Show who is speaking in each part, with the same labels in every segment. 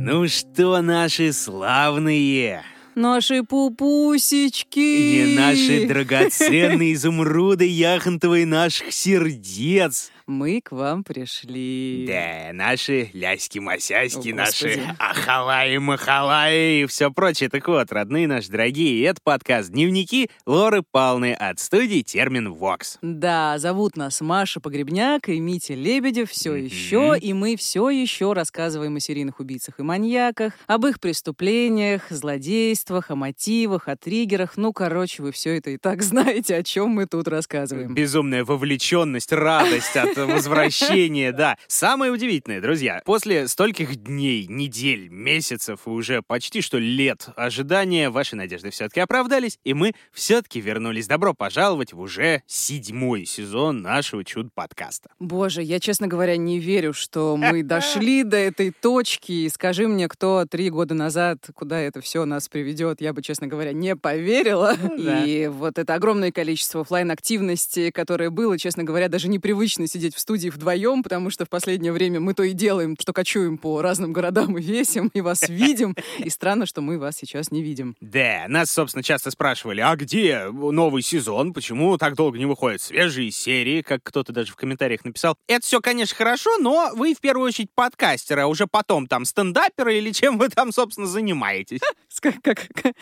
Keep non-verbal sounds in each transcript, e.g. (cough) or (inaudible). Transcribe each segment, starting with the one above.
Speaker 1: Ну что, наши славные,
Speaker 2: Наши пупусечки.
Speaker 1: и наши драгоценные изумруды яхонтовые наших сердец.
Speaker 2: Мы к вам пришли.
Speaker 1: Да, наши ляськи-масяськи, наши ахалаи-махалаи и все прочее. Так вот, родные наши дорогие, это подкаст «Дневники Лоры Палны» от студии «Термин Вокс».
Speaker 2: Да, зовут нас Маша Погребняк и Митя Лебедев все
Speaker 1: Мгм.
Speaker 2: еще, и мы все еще рассказываем о серийных убийцах и маньяках, об их преступлениях, злодействах, о мотивах, о триггерах. Ну, короче, вы все это и так (laughs) знаете, о чем мы тут рассказываем.
Speaker 1: Безумная вовлеченность, радость от возвращения, да. Самое удивительное, друзья, после стольких дней, недель, месяцев и уже почти что лет ожидания, ваши надежды все-таки оправдались, и мы все-таки вернулись. Добро пожаловать в уже седьмой сезон нашего чудо-подкаста.
Speaker 2: Боже, я, честно говоря, не верю, что мы (laughs) дошли до этой точки. И скажи мне, кто три года назад, куда это все нас приведет, я бы, честно говоря, не поверила.
Speaker 1: Ну да.
Speaker 2: И вот это огромное количество оффлайн активности которое было, честно говоря, даже непривычно сидеть в студии вдвоем, потому что в последнее время мы то и делаем, что кочуем по разным городам и весим, и вас видим. И странно, что мы вас сейчас не видим.
Speaker 1: Да, нас, собственно, часто спрашивали, а где новый сезон, почему так долго не выходят свежие серии, как кто-то даже в комментариях написал. Это все, конечно, хорошо, но вы в первую очередь подкастеры, а уже потом там стендаперы или чем вы там, собственно, занимаетесь. (laughs)
Speaker 2: Как, как-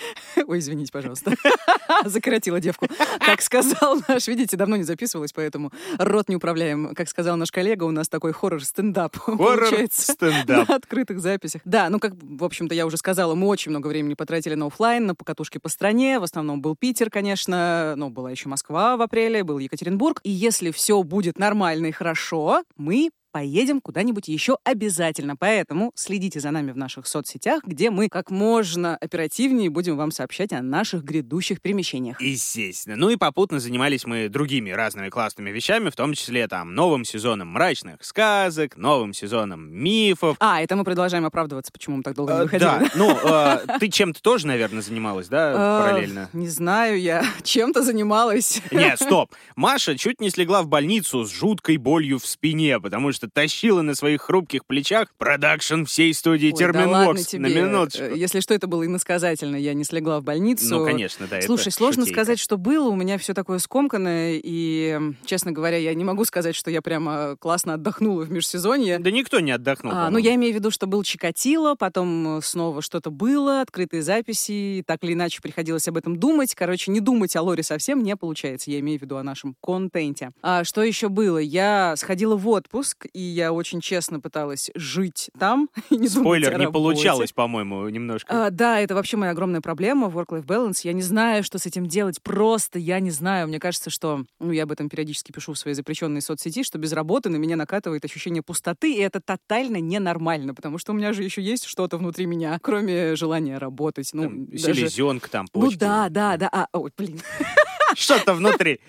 Speaker 2: Ой, извините, пожалуйста. (laughs) Закоротила девку. Как сказал наш, видите, давно не записывалась, поэтому рот не управляем. Как сказал наш коллега, у нас такой хоррор-стендап (laughs) получается.
Speaker 1: Хоррор-стендап. (laughs)
Speaker 2: На открытых записях. Да, ну как, в общем-то, я уже сказала, мы очень много времени потратили на оффлайн, на покатушки по стране. В основном был Питер, конечно, но была еще Москва в апреле, был Екатеринбург. И если все будет нормально и хорошо, мы поедем куда-нибудь еще обязательно. Поэтому следите за нами в наших соцсетях, где мы как можно оперативнее будем вам сообщать о наших грядущих перемещениях.
Speaker 1: Естественно. Ну и попутно занимались мы другими разными классными вещами, в том числе там новым сезоном мрачных сказок, новым сезоном мифов.
Speaker 2: А, это мы продолжаем оправдываться, почему мы так долго не
Speaker 1: Э,
Speaker 2: выходили.
Speaker 1: Да, ну, э, ты чем-то тоже, наверное, занималась, да,
Speaker 2: Э,
Speaker 1: параллельно?
Speaker 2: Не знаю, я (laughs) чем-то занималась.
Speaker 1: Нет, стоп. Маша чуть не слегла в больницу с жуткой болью в спине, потому что тащила на своих хрупких плечах продакшн всей студии
Speaker 2: да
Speaker 1: Терминвокс.
Speaker 2: тебе.
Speaker 1: на минуточку.
Speaker 2: Э, Если что, это было иносказательно, я не слегла в больницу.
Speaker 1: Ну, конечно, да.
Speaker 2: Слушай, сложно
Speaker 1: шутейка.
Speaker 2: сказать, что было. У меня все такое скомканное. И, честно говоря, я не могу сказать, что я прямо классно отдохнула в межсезонье.
Speaker 1: Да никто не отдохнул.
Speaker 2: А, ну, я имею в виду, что был Чикатило, потом э, снова что-то было, открытые записи, так или иначе приходилось об этом думать. Короче, не думать о Лоре совсем не получается. Я имею в виду о нашем контенте. А что еще было? Я сходила в отпуск, и я очень честно пыталась жить там. (laughs) и не
Speaker 1: Спойлер, не получалось, по-моему, немножко.
Speaker 2: А, да, это вообще моя огромная проблема, work-life balance. Я не знаю, что с этим делать, просто я не знаю. Мне кажется, что, ну, я об этом периодически пишу в своей запрещенной соцсети, что без работы на меня накатывает ощущение пустоты, и это тотально ненормально, потому что у меня же еще есть что-то внутри меня, кроме желания работать. Ну,
Speaker 1: Там
Speaker 2: даже-
Speaker 1: Селезенка там,
Speaker 2: Ну
Speaker 1: почки.
Speaker 2: да, да, да. А, ой, блин. (laughs) (laughs)
Speaker 1: Что-то внутри.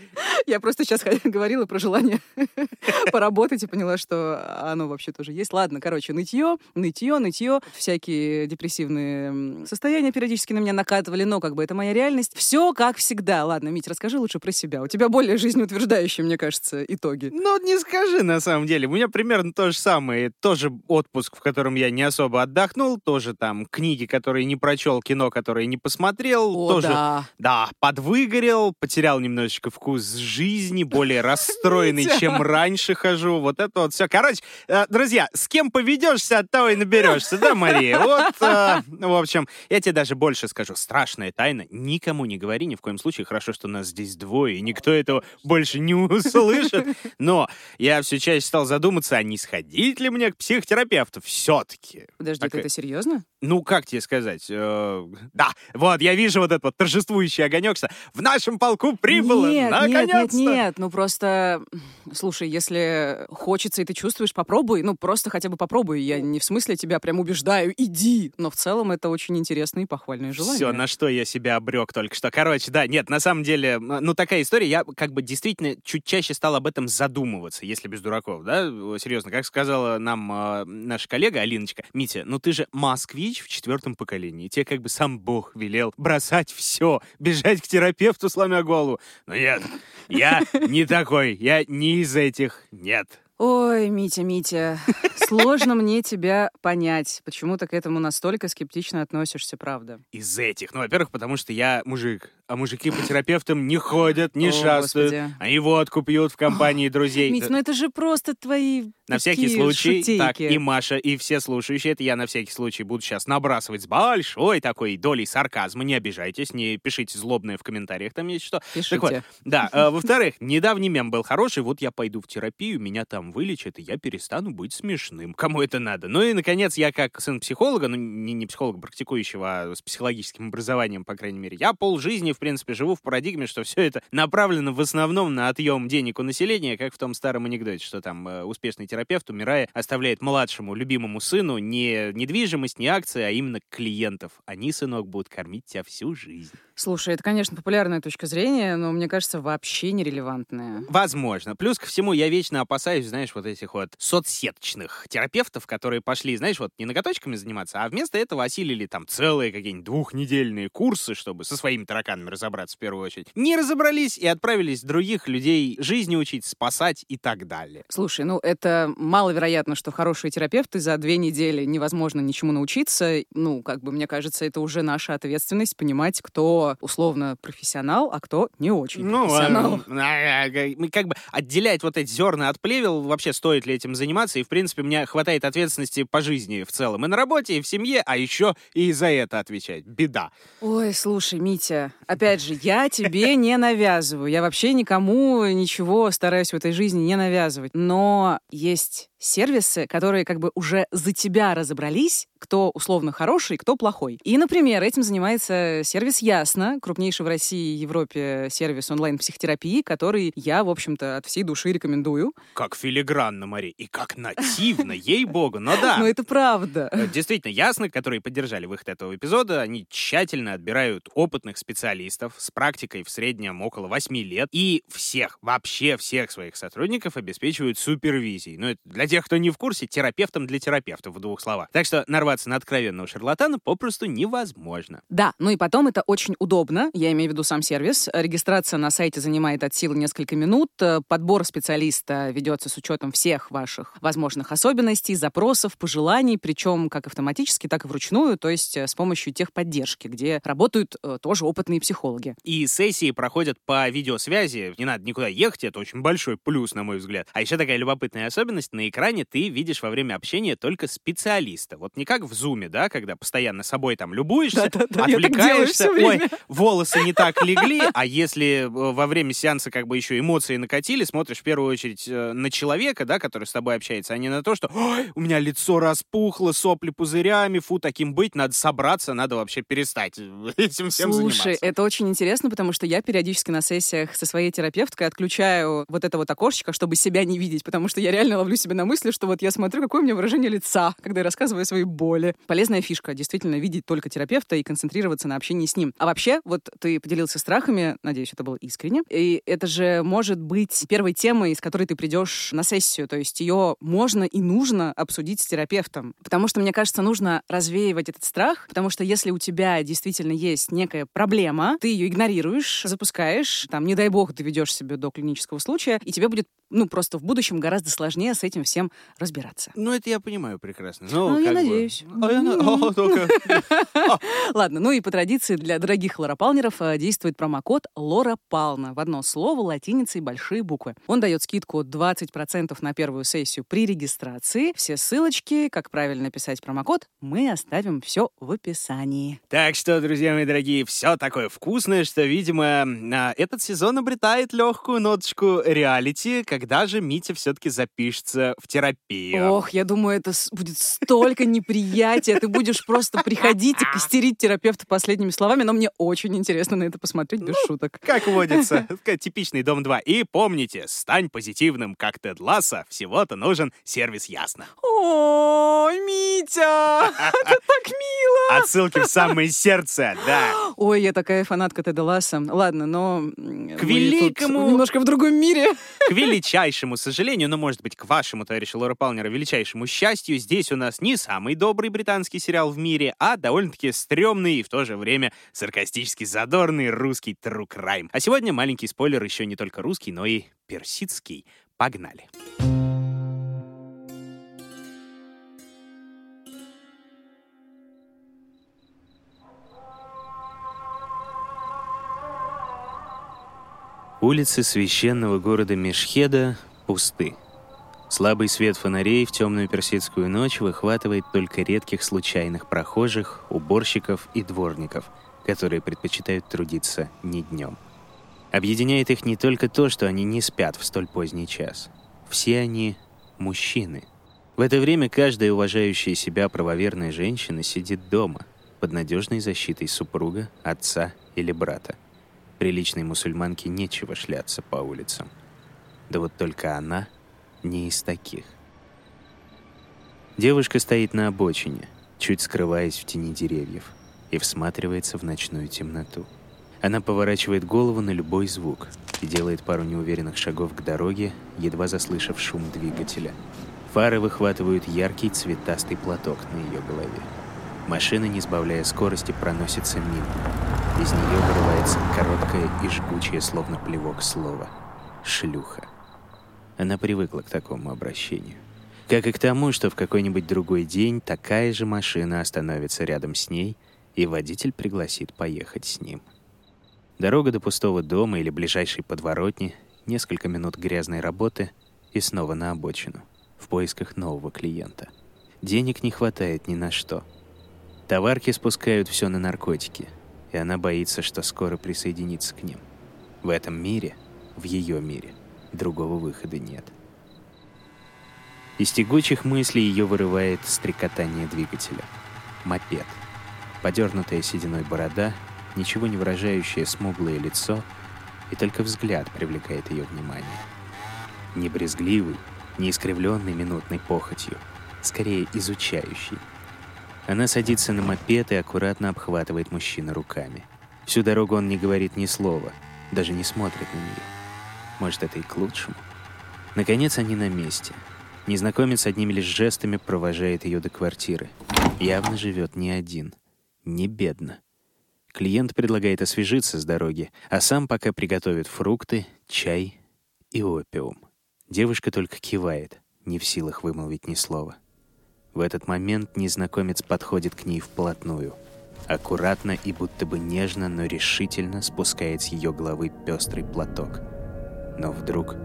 Speaker 2: Я просто сейчас говорила про желание (laughs) поработать и поняла, что оно вообще тоже есть. Ладно, короче, нытье, нытье, нытье. Всякие депрессивные состояния периодически на меня накатывали, но как бы это моя реальность. Все как всегда. Ладно, Мить, расскажи лучше про себя. У тебя более жизнеутверждающие, мне кажется, итоги.
Speaker 1: Ну, не скажи, на самом деле. У меня примерно то же самое. Тоже отпуск, в котором я не особо отдохнул. Тоже там книги, которые не прочел, кино, которые не посмотрел.
Speaker 2: О,
Speaker 1: тоже,
Speaker 2: да.
Speaker 1: да, подвыгорел, потерял немножечко вкус жизни, более (laughs) расстроенный, чем раньше хожу. Вот это вот все. Короче, э, друзья, с кем поведешься, от того и наберешься, да, Мария? (laughs) Вот, э, в общем, я тебе даже больше скажу. Страшная тайна. Никому не говори ни в коем случае. Хорошо, что нас здесь двое, и никто этого больше не услышит. Но я все чаще стал задуматься, а не сходить ли мне к психотерапевту все-таки?
Speaker 2: Подожди,
Speaker 1: Так
Speaker 2: это серьезно?
Speaker 1: Ну, как тебе сказать? э, да, вот, я вижу вот этот вот торжествующий огонек. В нашем полку Москву прибыла,
Speaker 2: нет,
Speaker 1: наконец-то!
Speaker 2: Нет, нет, нет, ну просто, слушай, если хочется и ты чувствуешь, попробуй, ну просто хотя бы попробуй. Я не в смысле тебя прям убеждаю, иди, но в целом это очень интересное и похвальное желание.
Speaker 1: Все, на что я себя обрек только что. Короче, да, нет, на самом деле, ну такая история, я как бы действительно чуть чаще стал об этом задумываться, если без дураков, да, серьезно, как сказала нам э, наша коллега Алиночка, Митя, ну ты же москвич в четвертом поколении, тебе как бы сам Бог велел бросать все, бежать к терапевту, сломя голову. Но нет, я не такой, я не из этих, нет.
Speaker 2: Ой, Митя, Митя, сложно мне тебя понять. Почему ты к этому настолько скептично относишься, правда?
Speaker 1: Из этих. Ну, во-первых, потому что я мужик, а мужики по терапевтам не ходят, не
Speaker 2: О,
Speaker 1: шастают.
Speaker 2: Господи.
Speaker 1: Они водку пьют в компании друзей.
Speaker 2: Мить, ну это же просто твои
Speaker 1: На всякий случай, так,
Speaker 2: шутейки.
Speaker 1: и Маша, и все слушающие, это я на всякий случай буду сейчас набрасывать с большой такой долей сарказма. Не обижайтесь, не пишите злобное в комментариях, там есть что.
Speaker 2: Пишите.
Speaker 1: Так вот, да, э, (laughs) во-вторых, недавний мем был хороший, вот я пойду в терапию, меня там вылечат, и я перестану быть смешным. Кому это надо? Ну и, наконец, я как сын психолога, ну не, не психолога практикующего, а с психологическим образованием, по крайней мере, я полжизни, в принципе, живу в парадигме, что все это направлено в основном на отъем денег у населения, как в том старом анекдоте, что там э, успешный терапевт, умирая, оставляет младшему любимому сыну не недвижимость, не акции, а именно клиентов. Они, сынок, будут кормить тебя всю жизнь.
Speaker 2: Слушай, это, конечно, популярная точка зрения, но мне кажется, вообще нерелевантная.
Speaker 1: Возможно. Плюс ко всему, я вечно опасаюсь, знаешь, вот этих вот соцсеточных терапевтов, которые пошли, знаешь, вот не ноготочками заниматься, а вместо этого осилили там целые какие-нибудь двухнедельные курсы, чтобы со своими тараканами разобраться в первую очередь. Не разобрались и отправились других людей жизни учить, спасать и так далее.
Speaker 2: Слушай, ну это маловероятно, что хорошие терапевты за две недели невозможно ничему научиться. Ну, как бы, мне кажется, это уже наша ответственность понимать, кто условно профессионал, а кто не очень
Speaker 1: Ну,
Speaker 2: профессионал. (laughs)
Speaker 1: а, а, мы как бы отделять вот эти зерна от плевел, вообще стоит ли этим заниматься, и, в принципе, мне хватает ответственности по жизни в целом, и на работе, и в семье, а еще и за это отвечать. Беда.
Speaker 2: Ой, слушай, Митя, опять же, я тебе (laughs) не навязываю. Я вообще никому ничего стараюсь в этой жизни не навязывать. Но есть сервисы, которые как бы уже за тебя разобрались, кто условно хороший, кто плохой. И, например, этим занимается сервис Ясно, крупнейший в России и Европе сервис онлайн-психотерапии, который я, в общем-то, от всей души рекомендую.
Speaker 1: Как филигранно, Мари, и как нативно, ей-богу, но да. (laughs)
Speaker 2: Но это правда.
Speaker 1: Э, Действительно, ясно, которые поддержали выход этого эпизода, они тщательно отбирают опытных специалистов с практикой в среднем около 8 лет и всех, вообще всех своих сотрудников обеспечивают супервизией. Ну, это для тех, кто не в курсе, терапевтом для терапевтов в двух словах. Так что нарваться на откровенного шарлатана попросту невозможно.
Speaker 2: Да, ну и потом это очень удобно, я имею в виду сам сервис. Регистрация на сайте занимает от силы несколько минут. Э, Подбор специалиста ведется с учетом всех ваших возможных особенностей, запросов, пожеланий, причем как автоматически, так и вручную, то есть э, с помощью техподдержки, где работают э, тоже опытные психологи.
Speaker 1: И сессии проходят по видеосвязи. Не надо никуда ехать, это очень большой плюс, на мой взгляд. А еще такая любопытная особенность, на экране ты видишь во время общения только специалиста. Вот не как в зуме, да, когда постоянно собой там любуешься,
Speaker 2: я так делаю
Speaker 1: отвлекаешься, ой, волосы не так легли, (laughs) а если э, во время сеанса как бы еще эмоции накатили, смотришь в первую очередь э, на человека, да, который с тобой общается, а не на то, что «Ой, у меня лицо распухло, сопли пузырями, фу, таким быть, надо собраться, надо вообще перестать этим всем
Speaker 2: Слушай,
Speaker 1: заниматься.
Speaker 2: это очень интересно, потому что я периодически на сессиях со своей терапевткой отключаю вот это вот окошечко, чтобы себя не видеть, потому что я реально ловлю себя на мысли, что вот я смотрю, какое у меня выражение лица, когда я рассказываю о своей боли. Полезная фишка, действительно, видеть только терапевта и концентрироваться на общении с ним. А вообще, вот ты поделился страхами, надеюсь, это было искренне, и это же может быть первой темой, с которой ты придешь на сессию, то есть ее можно и нужно обсудить с терапевтом, потому что, мне кажется, нужно развеивать этот страх, потому что если у тебя действительно есть некая проблема, ты ее игнорируешь, запускаешь, там, не дай бог, доведешь себя до клинического случая, и тебе будет, ну, просто в будущем гораздо сложнее с этим всем разбираться.
Speaker 1: Ну, это я понимаю прекрасно. Ну,
Speaker 2: Ну, я
Speaker 1: бы-
Speaker 2: надеюсь.
Speaker 1: А я на- О, только- (laughs)
Speaker 2: Ладно, ну и по традиции для дорогих лоропалнеров э, действует промокод Лора Пална в одно слово, латиницей большие буквы. Он дает скидку 20% на первую сессию при регистрации. Все ссылочки, как правильно писать промокод, мы оставим все в описании.
Speaker 1: Так что, друзья мои дорогие, все такое вкусное, что, видимо, а, этот сезон обретает легкую ноточку реалити, когда же Митя все-таки запишется в терапию.
Speaker 2: Ох, я думаю, это будет столько неприятия. Ты будешь просто приходить и костерить терапевта последними словами, но мне очень интересно на это посмотреть, без шуток.
Speaker 1: Как водится, (laughs) типичный Дом 2. И помните, стань позитивным, как Тед Ласса, всего-то нужен сервис Ясно.
Speaker 2: Ой, Митя, (laughs) это так мило.
Speaker 1: Отсылки в самое сердце, да.
Speaker 2: Ой, я такая фанатка Теда Ласса. Ладно, но... тут
Speaker 1: великому-
Speaker 2: Немножко в другом мире.
Speaker 1: К величайшему сожалению, но, может быть, к вашему, товарищу Лора Палнера, величайшему счастью, здесь у нас не самый добрый британский сериал в мире, а довольно-таки стрёмный и в то же время саркастически задорный русский true crime. А сегодня маленький спойлер еще не только русский, но и персидский. Погнали. Улицы священного города Мешхеда пусты. Слабый свет фонарей в темную персидскую ночь выхватывает только редких случайных прохожих, уборщиков и дворников, которые предпочитают трудиться не днем. Объединяет их не только то, что они не спят в столь поздний час. Все они — мужчины. В это время каждая уважающая себя правоверная женщина сидит дома, под надежной защитой супруга, отца или брата. Приличной мусульманке нечего шляться по улицам. Да вот только она не из таких. Девушка стоит на обочине, чуть скрываясь в тени деревьев, и всматривается в ночную темноту. Она поворачивает голову на любой звук и делает пару неуверенных шагов к дороге, едва заслышав шум двигателя. Фары выхватывают яркий цветастый платок на ее голове. Машина, не сбавляя скорости, проносится мимо. Из нее вырывается короткое и жгучее, словно плевок слово. «Шлюха». Она привыкла к такому обращению. Как и к тому, что в какой-нибудь другой день такая же машина остановится рядом с ней, и водитель пригласит поехать с ним. Дорога до пустого дома или ближайшей подворотни, несколько минут грязной работы и снова на обочину, в поисках нового клиента. Денег не хватает ни на что. Товарки спускают все на наркотики, и она боится, что скоро присоединится к ним. В этом мире, в ее мире, другого выхода нет. Из тягучих мыслей ее вырывает стрекотание двигателя. Мопед. Подернутая сединой борода, ничего не выражающее смуглое лицо, и только взгляд привлекает ее внимание. Не брезгливый, не искривленный минутной похотью, скорее изучающий. Она садится на мопед и аккуратно обхватывает мужчину руками. Всю дорогу он не говорит ни слова, даже не смотрит на нее. Может, это и к лучшему. Наконец они на месте. Незнакомец одними лишь жестами провожает ее до квартиры. Явно живет не один. Не бедно. Клиент предлагает освежиться с дороги, а сам пока приготовит фрукты, чай и опиум. Девушка только кивает, не в силах вымолвить ни слова. В этот момент незнакомец подходит к ней вплотную. Аккуратно и будто бы нежно, но решительно спускает с ее головы пестрый платок. Но вдруг,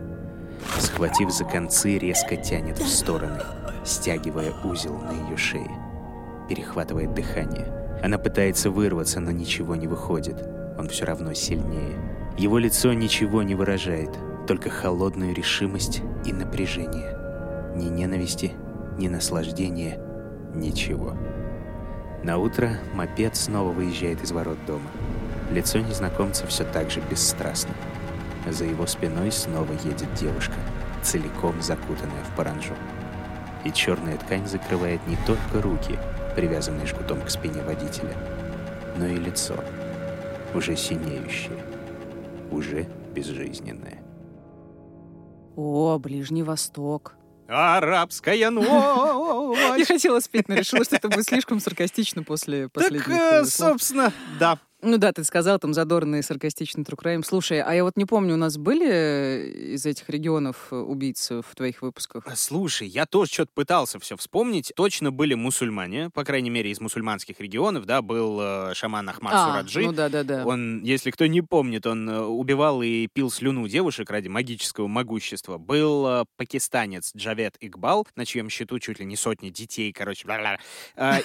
Speaker 1: схватив за концы, резко тянет в стороны, стягивая узел на ее шее. Перехватывает дыхание. Она пытается вырваться, но ничего не выходит. Он все равно сильнее. Его лицо ничего не выражает, только холодную решимость и напряжение. Ни ненависти, ни наслаждения, ничего. На утро мопед снова выезжает из ворот дома. Лицо незнакомца все так же бесстрастно. За его спиной снова едет девушка, целиком закутанная в паранжу. И черная ткань закрывает не только руки, привязанные жгутом к спине водителя, но и лицо, уже синеющее, уже безжизненное.
Speaker 2: О, Ближний Восток.
Speaker 1: Арабская (laughs)
Speaker 2: Я
Speaker 1: ночь!
Speaker 2: хотела спеть, но решила, что это будет слишком саркастично после
Speaker 1: Так,
Speaker 2: последних
Speaker 1: э,
Speaker 2: э,
Speaker 1: собственно, да.
Speaker 2: Ну да, ты сказал там задорный, саркастичный crime. Слушай, а я вот не помню, у нас были э, из этих регионов э, убийцы в твоих выпусках?
Speaker 1: А, Слушай, я тоже что-то пытался все вспомнить. Точно были мусульмане, по крайней мере, из мусульманских регионов, да, был э, шаман Ахмад Сураджи.
Speaker 2: ну да, да, да.
Speaker 1: Он, если кто не помнит, он э, убивал и пил слюну девушек ради магического могущества. Был э, пакистанец Джавед Игбал, на чьем счету чуть ли не сотни детей, короче. Э,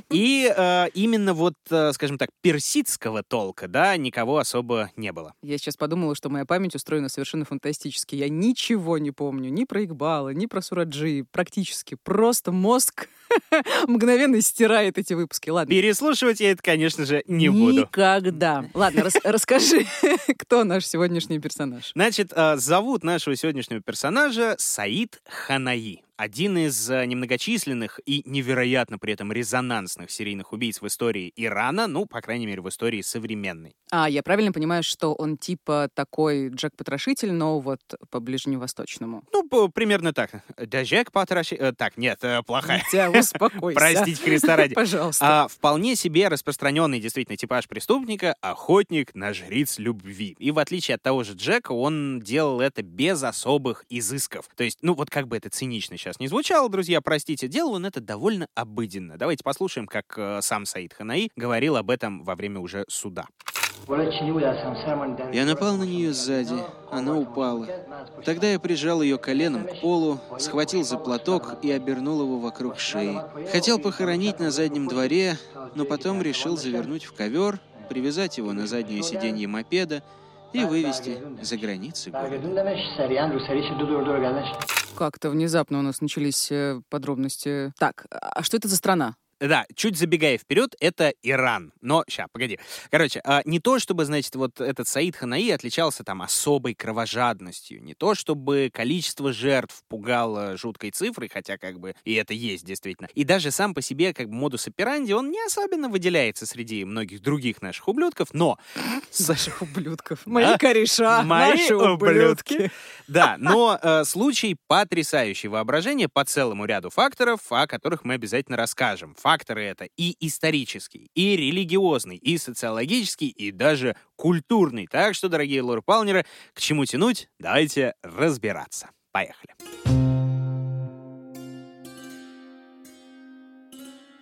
Speaker 1: (laughs) И, э, именно вот э, скажем так, персидского толка, да, никого особо не было.
Speaker 2: Я сейчас подумала, что моя память устроена совершенно фантастически. Я ничего не помню ни про Игбала, ни про Сураджи, практически. Просто мозг (laughs) мгновенно стирает эти выпуски. Ладно.
Speaker 1: Переслушивать я это, конечно же, не буду.
Speaker 2: Никогда. Ладно, рас- расскажи, (laughs) кто наш сегодняшний персонаж.
Speaker 1: Значит, э, зовут нашего сегодняшнего персонажа Саид Ханаи. Один из э, немногочисленных и невероятно при этом резонансных серийных убийц в истории Ирана, ну, по крайней мере, в истории современной.
Speaker 2: А, я правильно понимаю, что он типа такой Джек-потрошитель, но вот по ближневосточному?
Speaker 1: Ну, по- примерно так. Да, Джек Патраши... э, Так, нет, э, плохая.
Speaker 2: Успокойся.
Speaker 1: Простите, Христа ради. (laughs)
Speaker 2: Пожалуйста.
Speaker 1: А, вполне себе распространенный действительно типаж преступника — охотник на жриц любви. И в отличие от того же Джека, он делал это без особых изысков. То есть, ну вот как бы это цинично сейчас не звучало, друзья, простите, делал он это довольно обыденно. Давайте послушаем, как э, сам Саид Ханаи говорил об этом во время уже суда.
Speaker 3: Я напал на нее сзади, она упала. Тогда я прижал ее коленом к полу, схватил за платок и обернул его вокруг шеи. Хотел похоронить на заднем дворе, но потом решил завернуть в ковер, привязать его на заднее сиденье мопеда и вывести за границы.
Speaker 2: Как-то внезапно у нас начались э, подробности. Так, а что это за страна?
Speaker 1: Да, чуть забегая вперед, это Иран. Но, ща, погоди. Короче, а, не то, чтобы, значит, вот этот Саид Ханаи отличался там особой кровожадностью, не то, чтобы количество жертв пугало жуткой цифрой, хотя как бы и это есть действительно. И даже сам по себе, как бы, модус операнди, он не особенно выделяется среди многих других наших ублюдков, но... (laughs)
Speaker 2: Наших ублюдков. Мои кореша, (laughs)
Speaker 1: Мои
Speaker 2: наши ублюдки.
Speaker 1: Да, (laughs) но э, случай потрясающий воображение по целому ряду факторов, о которых мы обязательно расскажем. Факторы это и исторический, и религиозный, и социологический, и даже культурный. Так что, дорогие лор Палнеры, к чему тянуть? Давайте разбираться. Поехали.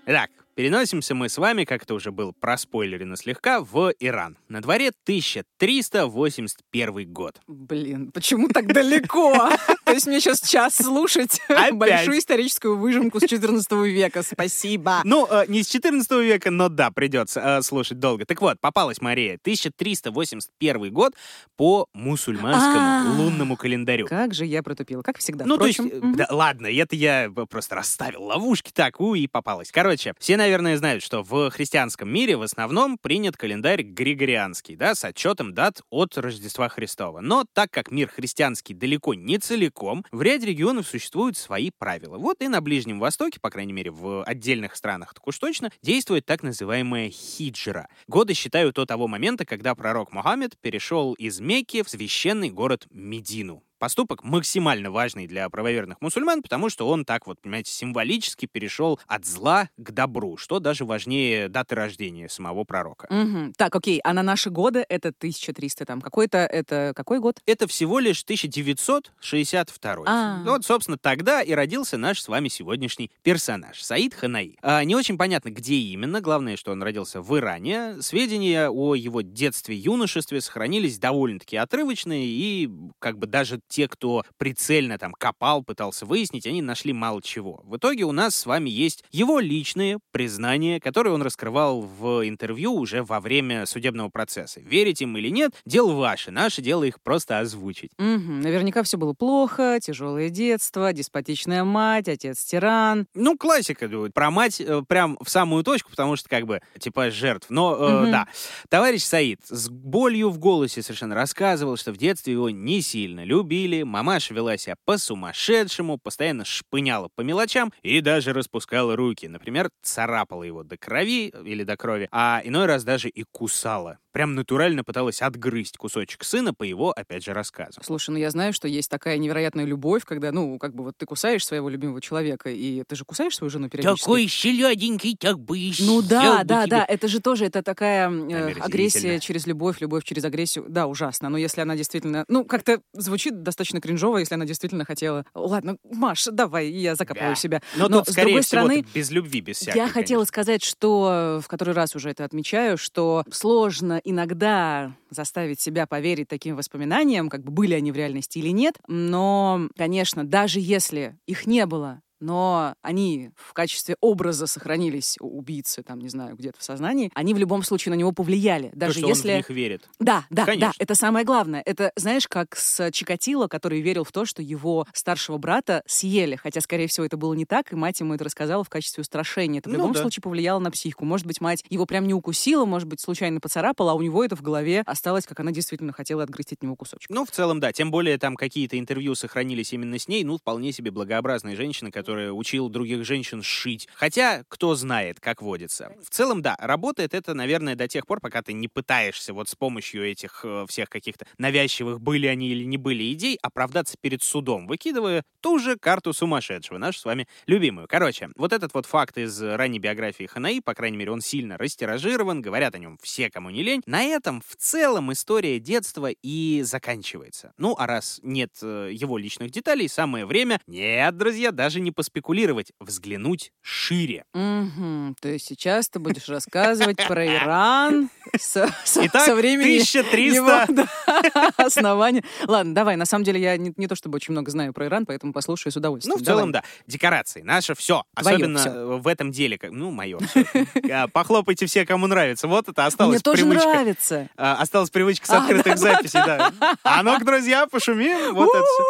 Speaker 1: Итак, переносимся мы с вами, как это уже было проспойлерено слегка, в Иран. На дворе 1381 год.
Speaker 2: Блин, почему так далеко? (laughs) То есть мне сейчас час слушать (laughs)
Speaker 1: Опять.
Speaker 2: большую историческую выжимку с 14 века. Спасибо.
Speaker 1: Ну, э, не с 14 века, но да, придется э, слушать долго. Так вот, попалась Мария. 1381 год по мусульманскому
Speaker 2: А.
Speaker 1: лунному календарю.
Speaker 2: Как же я протупила, как всегда.
Speaker 1: Ну, то есть, э, да, ладно, это я просто расставил ловушки так, у, и попалась. Короче, все, наверное, знают, что в христианском мире в основном принят календарь григорианский, да, с отчетом дат от Рождества Христова. Но так как мир христианский далеко не целиком, в ряде регионов существуют свои правила. Вот и на Ближнем Востоке, по крайней мере, в отдельных странах так уж точно, действует так называемая хиджра. Годы считают до того момента, когда пророк Мухаммед перешел из Мекки в священный город Медину. Поступок максимально важный для правоверных мусульман, потому что он так вот, понимаете, символически перешел от зла к добру, что даже важнее даты рождения самого пророка.
Speaker 2: Мгм. Так, окей, а на наши годы это 1300 там. Какой-то, это какой год?
Speaker 1: Это всего лишь 1962.
Speaker 2: А.
Speaker 1: Вот, собственно, тогда и родился наш с вами сегодняшний персонаж, Саид Ханаи. А, не очень понятно, где именно, главное, что он родился в Иране. Сведения о его детстве юношестве сохранились довольно-таки отрывочные, и как бы даже те, кто прицельно там копал, пытался выяснить, они нашли мало чего. В итоге у нас с вами есть его личные признания, которые он раскрывал в интервью уже во время судебного процесса. Верить им или нет, дело ваше, наше дело их просто озвучить.
Speaker 2: Мгм. Наверняка все было плохо, тяжелое детство, деспотичная мать, отец тиран.
Speaker 1: Ну, классика, про мать э, прям в самую точку, потому что как бы типа жертв. Но э,
Speaker 2: Мгм.
Speaker 1: да, товарищ Саид с болью в голосе совершенно рассказывал, что в детстве его не сильно любили, мамаша вела себя по-сумасшедшему, постоянно шпыняла по мелочам и даже распускала руки. Например, царапала его до крови или до крови, а иной раз даже и кусала. Прям натурально пыталась отгрызть кусочек сына по его, опять же, рассказу.
Speaker 2: Слушай, ну я знаю, что есть такая невероятная любовь, когда, ну, как бы вот ты кусаешь своего любимого человека, и ты же кусаешь свою жену периодически.
Speaker 1: селяденький, так бы и
Speaker 2: Ну да, да,
Speaker 1: тебя.
Speaker 2: да, это же тоже, это такая э, агрессия через любовь, любовь через агрессию. Да, ужасно. Но если она действительно, ну, как-то звучит достаточно кринжово, если она действительно хотела. Ладно, Маш, давай, я закапываю
Speaker 1: Да.
Speaker 2: себя.
Speaker 1: Но,
Speaker 2: Но,
Speaker 1: тут,
Speaker 2: с
Speaker 1: скорее
Speaker 2: другой
Speaker 1: всего,
Speaker 2: стороны,
Speaker 1: без любви, без всякой.
Speaker 2: Я хотела сказать, что э, в который раз уже это отмечаю, что сложно иногда заставить себя поверить таким воспоминаниям, как бы были они в реальности или нет. Но, конечно, даже если их не было, но они в качестве образа сохранились у убийцы, там, не знаю, где-то в сознании, они в любом случае на него повлияли. Даже
Speaker 1: То, что
Speaker 2: если...
Speaker 1: он в них верит.
Speaker 2: Да, да,
Speaker 1: Конечно.
Speaker 2: да, это самое главное. Это, знаешь, как с Чикатило, который верил в то, что его старшего брата съели, хотя, скорее всего, это было не так, и мать ему это рассказала в качестве устрашения. Это в
Speaker 1: Ну
Speaker 2: любом
Speaker 1: да.
Speaker 2: случае повлияло на психику. Может быть, мать его прям не укусила, может быть, случайно поцарапала, а у него это в голове осталось, как она действительно хотела отгрызть от него кусочек.
Speaker 1: Ну, в целом, да. Тем более, там какие-то интервью сохранились именно с ней. Ну, вполне себе благообразная женщина, которая учила других женщин шить. Хотя, кто знает, как водится. В целом, да, работает это, наверное, до тех пор, пока ты не пытаешься вот с помощью этих э, всех каких-то навязчивых, были они или не были идей, оправдаться перед судом, выкидывая ту же карту сумасшедшего, нашу с вами любимую. Короче, вот этот вот факт из ранней биографии Ханаи, по крайней мере, он сильно растиражирован, говорят о нем все, кому не лень. На этом в целом история детства и заканчивается. Ну, а раз нет э, его личных деталей, самое время, нет, друзья, даже не поспекулировать, взглянуть шире.
Speaker 2: Мгм. То есть сейчас ты будешь (laughs) рассказывать про Иран со, со-
Speaker 1: Итак,
Speaker 2: со времени
Speaker 1: 1300
Speaker 2: его, (laughs) да, основания. Ладно, давай. На самом деле я не, не то чтобы очень много знаю про Иран, поэтому послушаю с удовольствием.
Speaker 1: Ну, в целом,
Speaker 2: Давай.
Speaker 1: да. Декорации. Наше все.
Speaker 2: Твоё
Speaker 1: Особенно
Speaker 2: всё.
Speaker 1: э, в этом деле. Ну, мое. (laughs) Похлопайте все, кому нравится. Вот это осталось
Speaker 2: Мне тоже
Speaker 1: привычка.
Speaker 2: нравится.
Speaker 1: А, Осталась привычка с
Speaker 2: А,
Speaker 1: открытых записей, да. А ну-ка, друзья, пошумим. Вот это всё.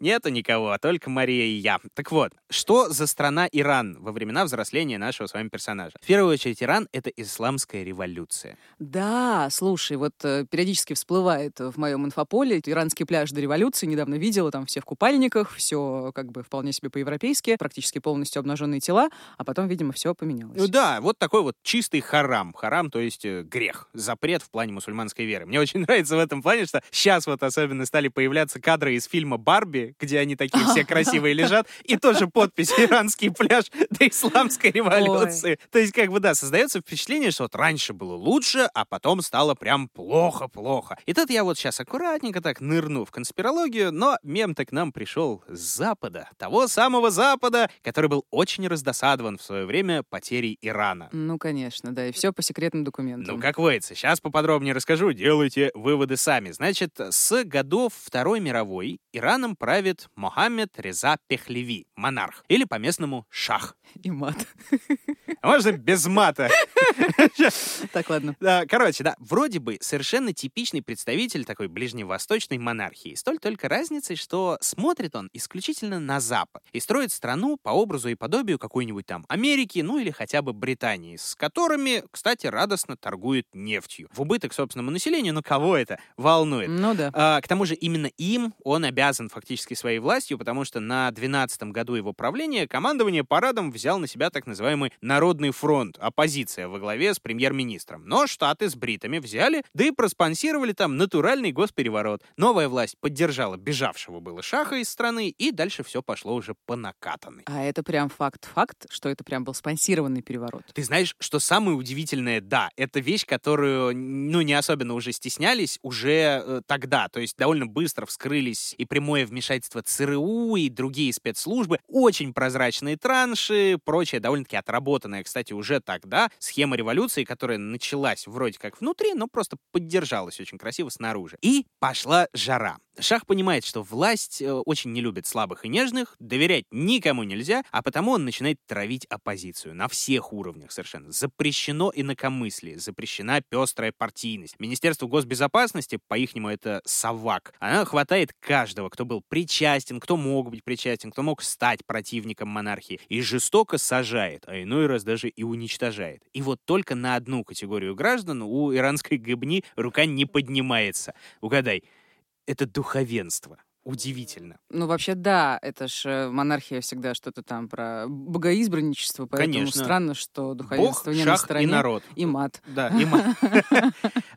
Speaker 1: Нету никого, а только Мария и я. Так вот, что за страна Иран во времена взросления нашего с вами персонажа? В первую очередь, Иран — это исламская революция.
Speaker 2: Да, слушай, вот э, периодически всплывает в моем инфополе иранский пляж до революции. Недавно видела, там все в купальниках, все как бы вполне себе по-европейски, практически полностью обнаженные тела, а потом, видимо, все поменялось.
Speaker 1: Да, вот такой вот чистый харам. Харам, то есть э, грех, запрет в плане мусульманской веры. Мне очень (laughs) нравится в этом плане, что сейчас вот особенно стали появляться кадры из фильма «Барби», где они такие все (laughs) красивые лежат, и тоже подпись «Иранский пляж до исламской революции». То есть, как бы, да, создается впечатление, что вот раньше было лучше, а потом стало прям плохо-плохо. И тут я вот сейчас аккуратненько так нырну в конспирологию, но мем-то к нам пришел с Запада. Того самого Запада, который был очень раздосадован в свое время потерей Ирана.
Speaker 2: Ну, конечно, да, и все по секретным документам.
Speaker 1: Ну, как водится. Сейчас поподробнее расскажу, делайте выводы сами. Значит, с годов Второй мировой Ираном правит Мохаммед Реза Пехлеви, монарх, или по-местному шах.
Speaker 2: И мат.
Speaker 1: А можно без мата? (laughs)
Speaker 2: Так, ладно.
Speaker 1: Короче, да, вроде бы совершенно типичный представитель такой ближневосточной монархии. С той только разницей, что смотрит он исключительно на Запад и строит страну по образу и подобию какой-нибудь там Америки, ну или хотя бы Британии, с которыми, кстати, радостно торгует нефтью. В убыток собственному населению, но кого это волнует?
Speaker 2: Ну да.
Speaker 1: А, к тому же именно им он обязан фактически своей властью, потому что на 12 году его правления командование парадом взял на себя так называемый Народный фронт, оппозиция во главе с премьер-министром. Но Штаты с бритами взяли, да и проспонсировали там натуральный госпереворот. Новая власть поддержала бежавшего было шаха из страны, и дальше все пошло уже по накатанной.
Speaker 2: А это прям факт-факт, что это прям был спонсированный переворот.
Speaker 1: Ты знаешь, что самое удивительное, да, это вещь, которую, ну, не особенно уже стеснялись уже э, тогда, то есть довольно быстро вскрылись и прямое вмешательство ЦРУ, и другие спецслужбы, очень прозрачные транши, прочее, довольно-таки отработанная, кстати, уже тогда схема революции, которая началась вроде как внутри, но просто поддержалась очень красиво снаружи. И пошла жара. Шах понимает, что власть э, очень не любит слабых и нежных, доверять никому нельзя, а потому он начинает травить оппозицию на всех уровнях совершенно. Запрещено инакомыслие, запрещена пестрая партийность. Министерство госбезопасности, по-ихнему это САВАК, она хватает каждого, кто был причастен, кто мог быть причастен, кто мог стать противником монархии, и жестоко сажает, а иной раз даже и уничтожает. И вот только на одну категорию граждан у иранской гыбни рука не поднимается. Угадай, это духовенство. Удивительно.
Speaker 2: Ну, вообще, да, это ж э, монархия всегда что-то там про богоизбранничество, поэтому
Speaker 1: Конечно.
Speaker 2: странно, что
Speaker 1: Бог,
Speaker 2: духовенство не на
Speaker 1: шах
Speaker 2: стороне.
Speaker 1: и народ.
Speaker 2: И мат.
Speaker 1: Да, и ма-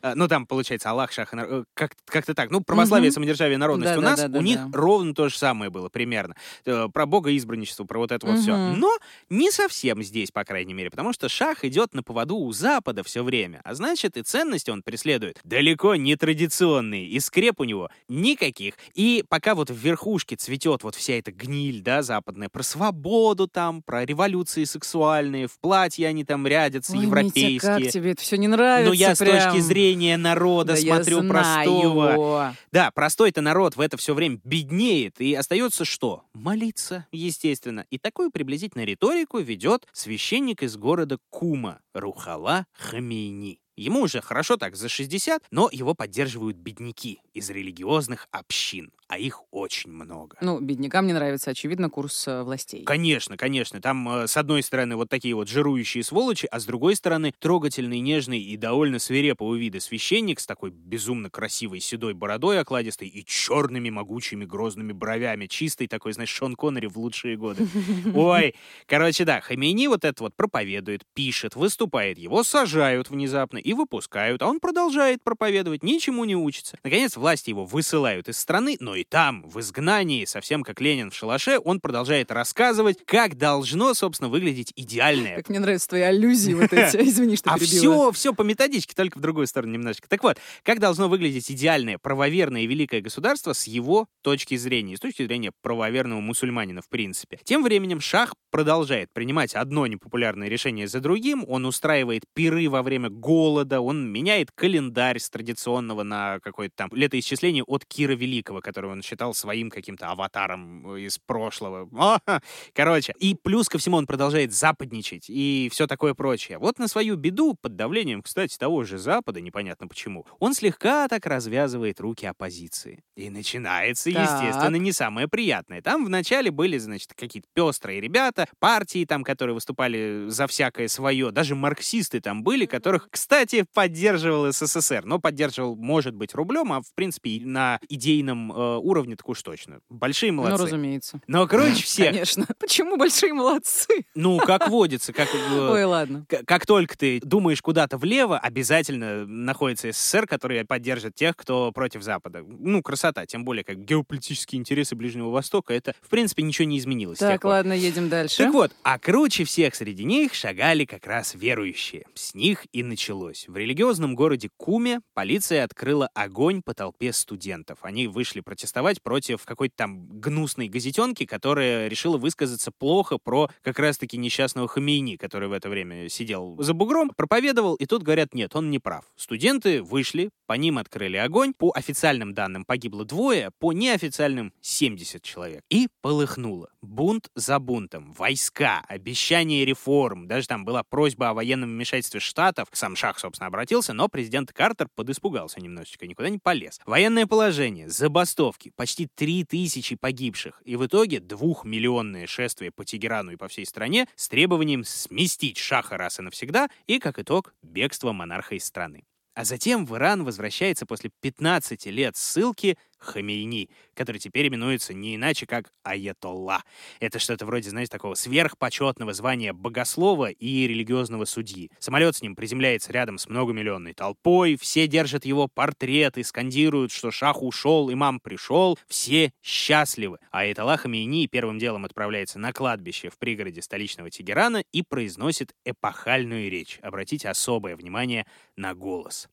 Speaker 1: А, (laughs) Ну, там, получается, Аллах, Шах и народ. э, как- Как-то так. Ну, православие, самодержавие, народность у нас, у них ровно то же самое было примерно. Э, Про Бога избранничество, про вот это вот все. Но не совсем здесь, по крайней мере, потому что Шах идет на поводу у Запада все время. А значит, и ценности он преследует далеко не традиционные. И скреп у него никаких. И, по пока вот в верхушке цветет вот вся эта гниль, да, западная, про свободу там, про революции сексуальные, в платье они там рядятся,
Speaker 2: Ой,
Speaker 1: европейские.
Speaker 2: Митя, как тебе это все не нравится
Speaker 1: Но я с
Speaker 2: прям.
Speaker 1: точки зрения народа
Speaker 2: Да
Speaker 1: смотрю простого. Да, простой-то народ в это все время беднеет, и остается что? Молиться, естественно. И такую приблизительно риторику ведет священник из города Кума, Рухала Хамейни. Ему уже хорошо так за 60, но его поддерживают бедняки из религиозных общин, а их очень много.
Speaker 2: Ну, беднякам не нравится, очевидно, курс э, властей.
Speaker 1: Конечно, конечно. Там, э, с одной стороны, вот такие вот жирующие сволочи, а с другой стороны, трогательный, нежный и довольно свирепого вида священник с такой безумно красивой седой бородой окладистой и черными могучими грозными бровями. Чистый такой, знаешь, Шон Коннери в лучшие годы. (laughs) Ой, короче, да, Хамейни вот это вот проповедует, пишет, выступает. Его сажают внезапно и выпускают, а он продолжает проповедовать, ничему не учится. Наконец, власти его высылают из страны, но и там, в изгнании, совсем как Ленин в шалаше, он продолжает рассказывать, как должно, собственно, выглядеть идеальное
Speaker 2: Как мне нравятся твои аллюзии вот эти. (laughs) Извини, что
Speaker 1: а все, все по методичке, только в другую сторону немножечко. Так вот, как должно выглядеть идеальное, правоверное и великое государство с его точки зрения, с точки зрения правоверного мусульманина в принципе. Тем временем Шах продолжает принимать одно непопулярное решение за другим, он устраивает пиры во время голода, он меняет календарь с традиционного на какое-то там летоисчисление от Кира Великого, которого он считал своим каким-то аватаром из прошлого. А, Короче, и плюс ко всему он продолжает западничать и все такое прочее. Вот на свою беду, под давлением, кстати, того же Запада, непонятно почему, он слегка так развязывает руки оппозиции. И начинается,
Speaker 2: Так.
Speaker 1: естественно, не самое приятное. Там вначале были, значит, какие-то пестрые ребята, партии там, которые выступали за всякое свое, даже марксисты там были, которых, кстати, поддерживал СССР. Но поддерживал, может быть, рублем, а в принципе и на идейном э, уровне так уж точно. Большие
Speaker 2: Ну,
Speaker 1: молодцы.
Speaker 2: разумеется.
Speaker 1: Но круче (laughs) всех,
Speaker 2: Конечно. (laughs) Почему большие молодцы? (laughs)
Speaker 1: ну, как водится, как... э,
Speaker 2: Ой, ладно.
Speaker 1: как только ты думаешь куда-то влево, обязательно находится СССР, который поддержит тех, кто против Запада. Ну, красота, тем более, как геополитические интересы Ближнего Востока, это, в принципе, ничего не изменилось.
Speaker 2: Так, ладно, едем дальше.
Speaker 1: Так вот, а круче всех среди них шагали как раз верующие. С них и началось. В религиозном городе Куме полиция открыла огонь по толпе студентов. Они вышли протестовать против какой-то там гнусной газетенки, которая решила высказаться плохо про как раз-таки несчастного Хамейни, который в это время сидел за бугром, проповедовал, и тут говорят, нет, он не прав. Студенты вышли, по ним открыли огонь. По официальным данным погибло двое, по неофициальным 70 человек. И полыхнуло. Бунт за бунтом. Войска, обещание реформ. Даже там была просьба о военном вмешательстве штатов. Сам Шах, собственно, обратился, но президент Картер подиспугался немножечко, никуда не полез. Военное положение, забастовки, почти 3000 погибших. И в итоге двухмиллионное шествие по Тегерану и по всей стране с требованием сместить Шаха раз и навсегда и, как итог, бегство монарха из страны. А затем в Иран возвращается после 15 лет ссылки Хамейни, который теперь именуется не иначе, как Аятолла. Это что-то вроде, знаете, такого сверхпочетного звания богослова и религиозного судьи. Самолет с ним приземляется рядом с многомиллионной толпой, все держат его портреты, скандируют, что шах ушел, имам пришел, все счастливы. А Аятолла Хамейни первым делом отправляется на кладбище в пригороде столичного Тегерана и произносит эпохальную речь. Обратите особое внимание на голос.